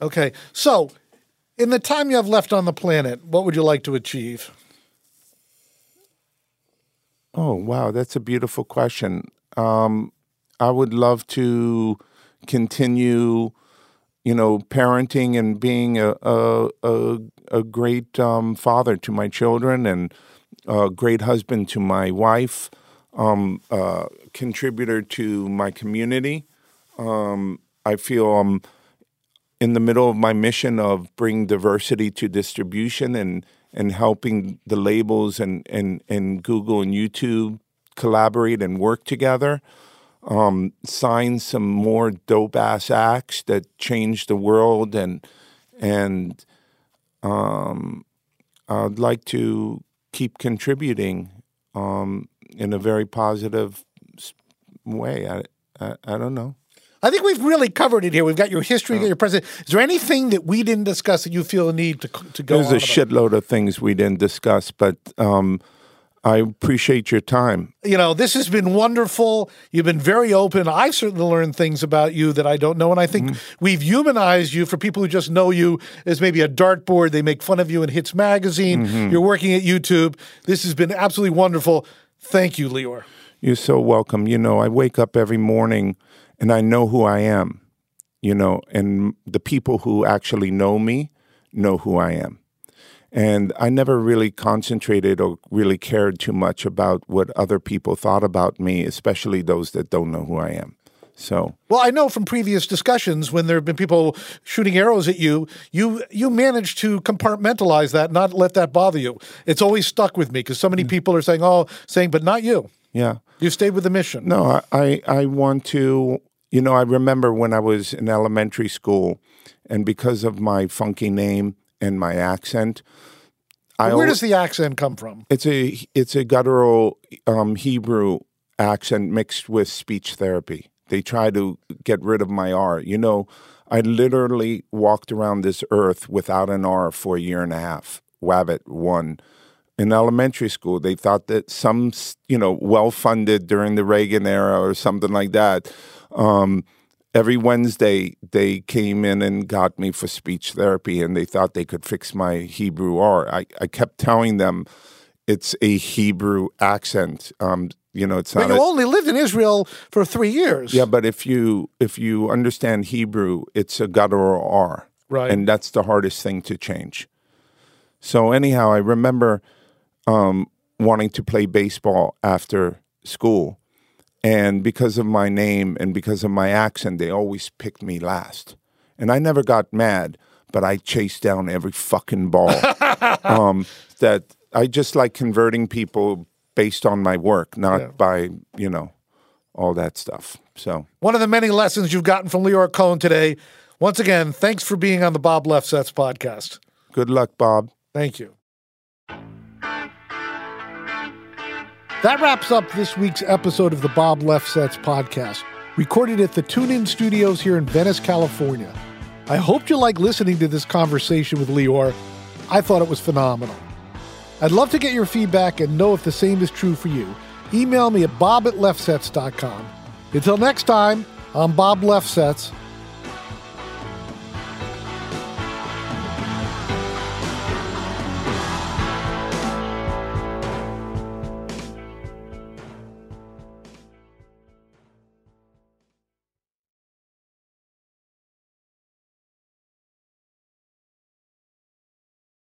okay. So, in the time you have left on the planet, what would you like to achieve? Oh, wow. That's a beautiful question. Um, I would love to continue, you know, parenting and being a, a, a, a great um, father to my children and a great husband to my wife, um, uh, contributor to my community. Um, I feel I'm in the middle of my mission of bringing diversity to distribution and and helping the labels and and and Google and YouTube collaborate and work together. Um, sign some more dope ass acts that change the world and and um, I'd like to keep contributing um, in a very positive way. I, I I don't know. I think we've really covered it here. We've got your history, got your present. Is there anything that we didn't discuss that you feel a need to to go? There's a about? shitload of things we didn't discuss, but um, I appreciate your time. You know, this has been wonderful. You've been very open. I've certainly learned things about you that I don't know, and I think we've humanized you for people who just know you as maybe a dartboard. They make fun of you in Hits Magazine. You're working at YouTube. This has been absolutely wonderful. Thank you, Lyor. You're so welcome. You know, I wake up every morning and I know who I am, you know, and the people who actually know me know who I am. And I never really concentrated or really cared too much about what other people thought about me, especially those that don't know who I am. So, Well, I know from previous discussions when there have been people shooting arrows at you, you you managed to compartmentalize that, not let that bother you. It's always stuck with me because so many people are saying, "Oh, saying," but not you. yeah. You stayed with the mission. No, I, I, I want to, you know, I remember when I was in elementary school, and because of my funky name and my accent, I Where does the accent come from? it's a it's a guttural um, Hebrew accent mixed with speech therapy. They try to get rid of my R. You know, I literally walked around this earth without an R for a year and a half. Wabbit one. In elementary school, they thought that some, you know, well funded during the Reagan era or something like that. Um, every Wednesday, they came in and got me for speech therapy, and they thought they could fix my Hebrew R. I, I kept telling them it's a Hebrew accent. Um, you know, it's But you a- only lived in Israel for three years. yeah, but if you if you understand Hebrew, it's a guttural R, Right. And that's the hardest thing to change. So anyhow, I remember um, wanting to play baseball after school, and because of my name and because of my accent, they always picked me last. And I never got mad, but I chased down every fucking ball. um, that I just like converting people based on my work, not by you know all that stuff. So One of the many lessons you've gotten from Lyor Cohen today. Once again, thanks for being on the Bob Lefsetz podcast. good luck, Bob. Thank you. That wraps up this week's episode of the Bob Lefsetz podcast, recorded at the Tune In Studios here in Venice, California. I hope you liked listening to this conversation with Lyor. I thought it was phenomenal. I'd love to get your feedback and know if the same is true for you. Email me at bob at lefsetz.com. Until next time, I'm Bob Lefsetz.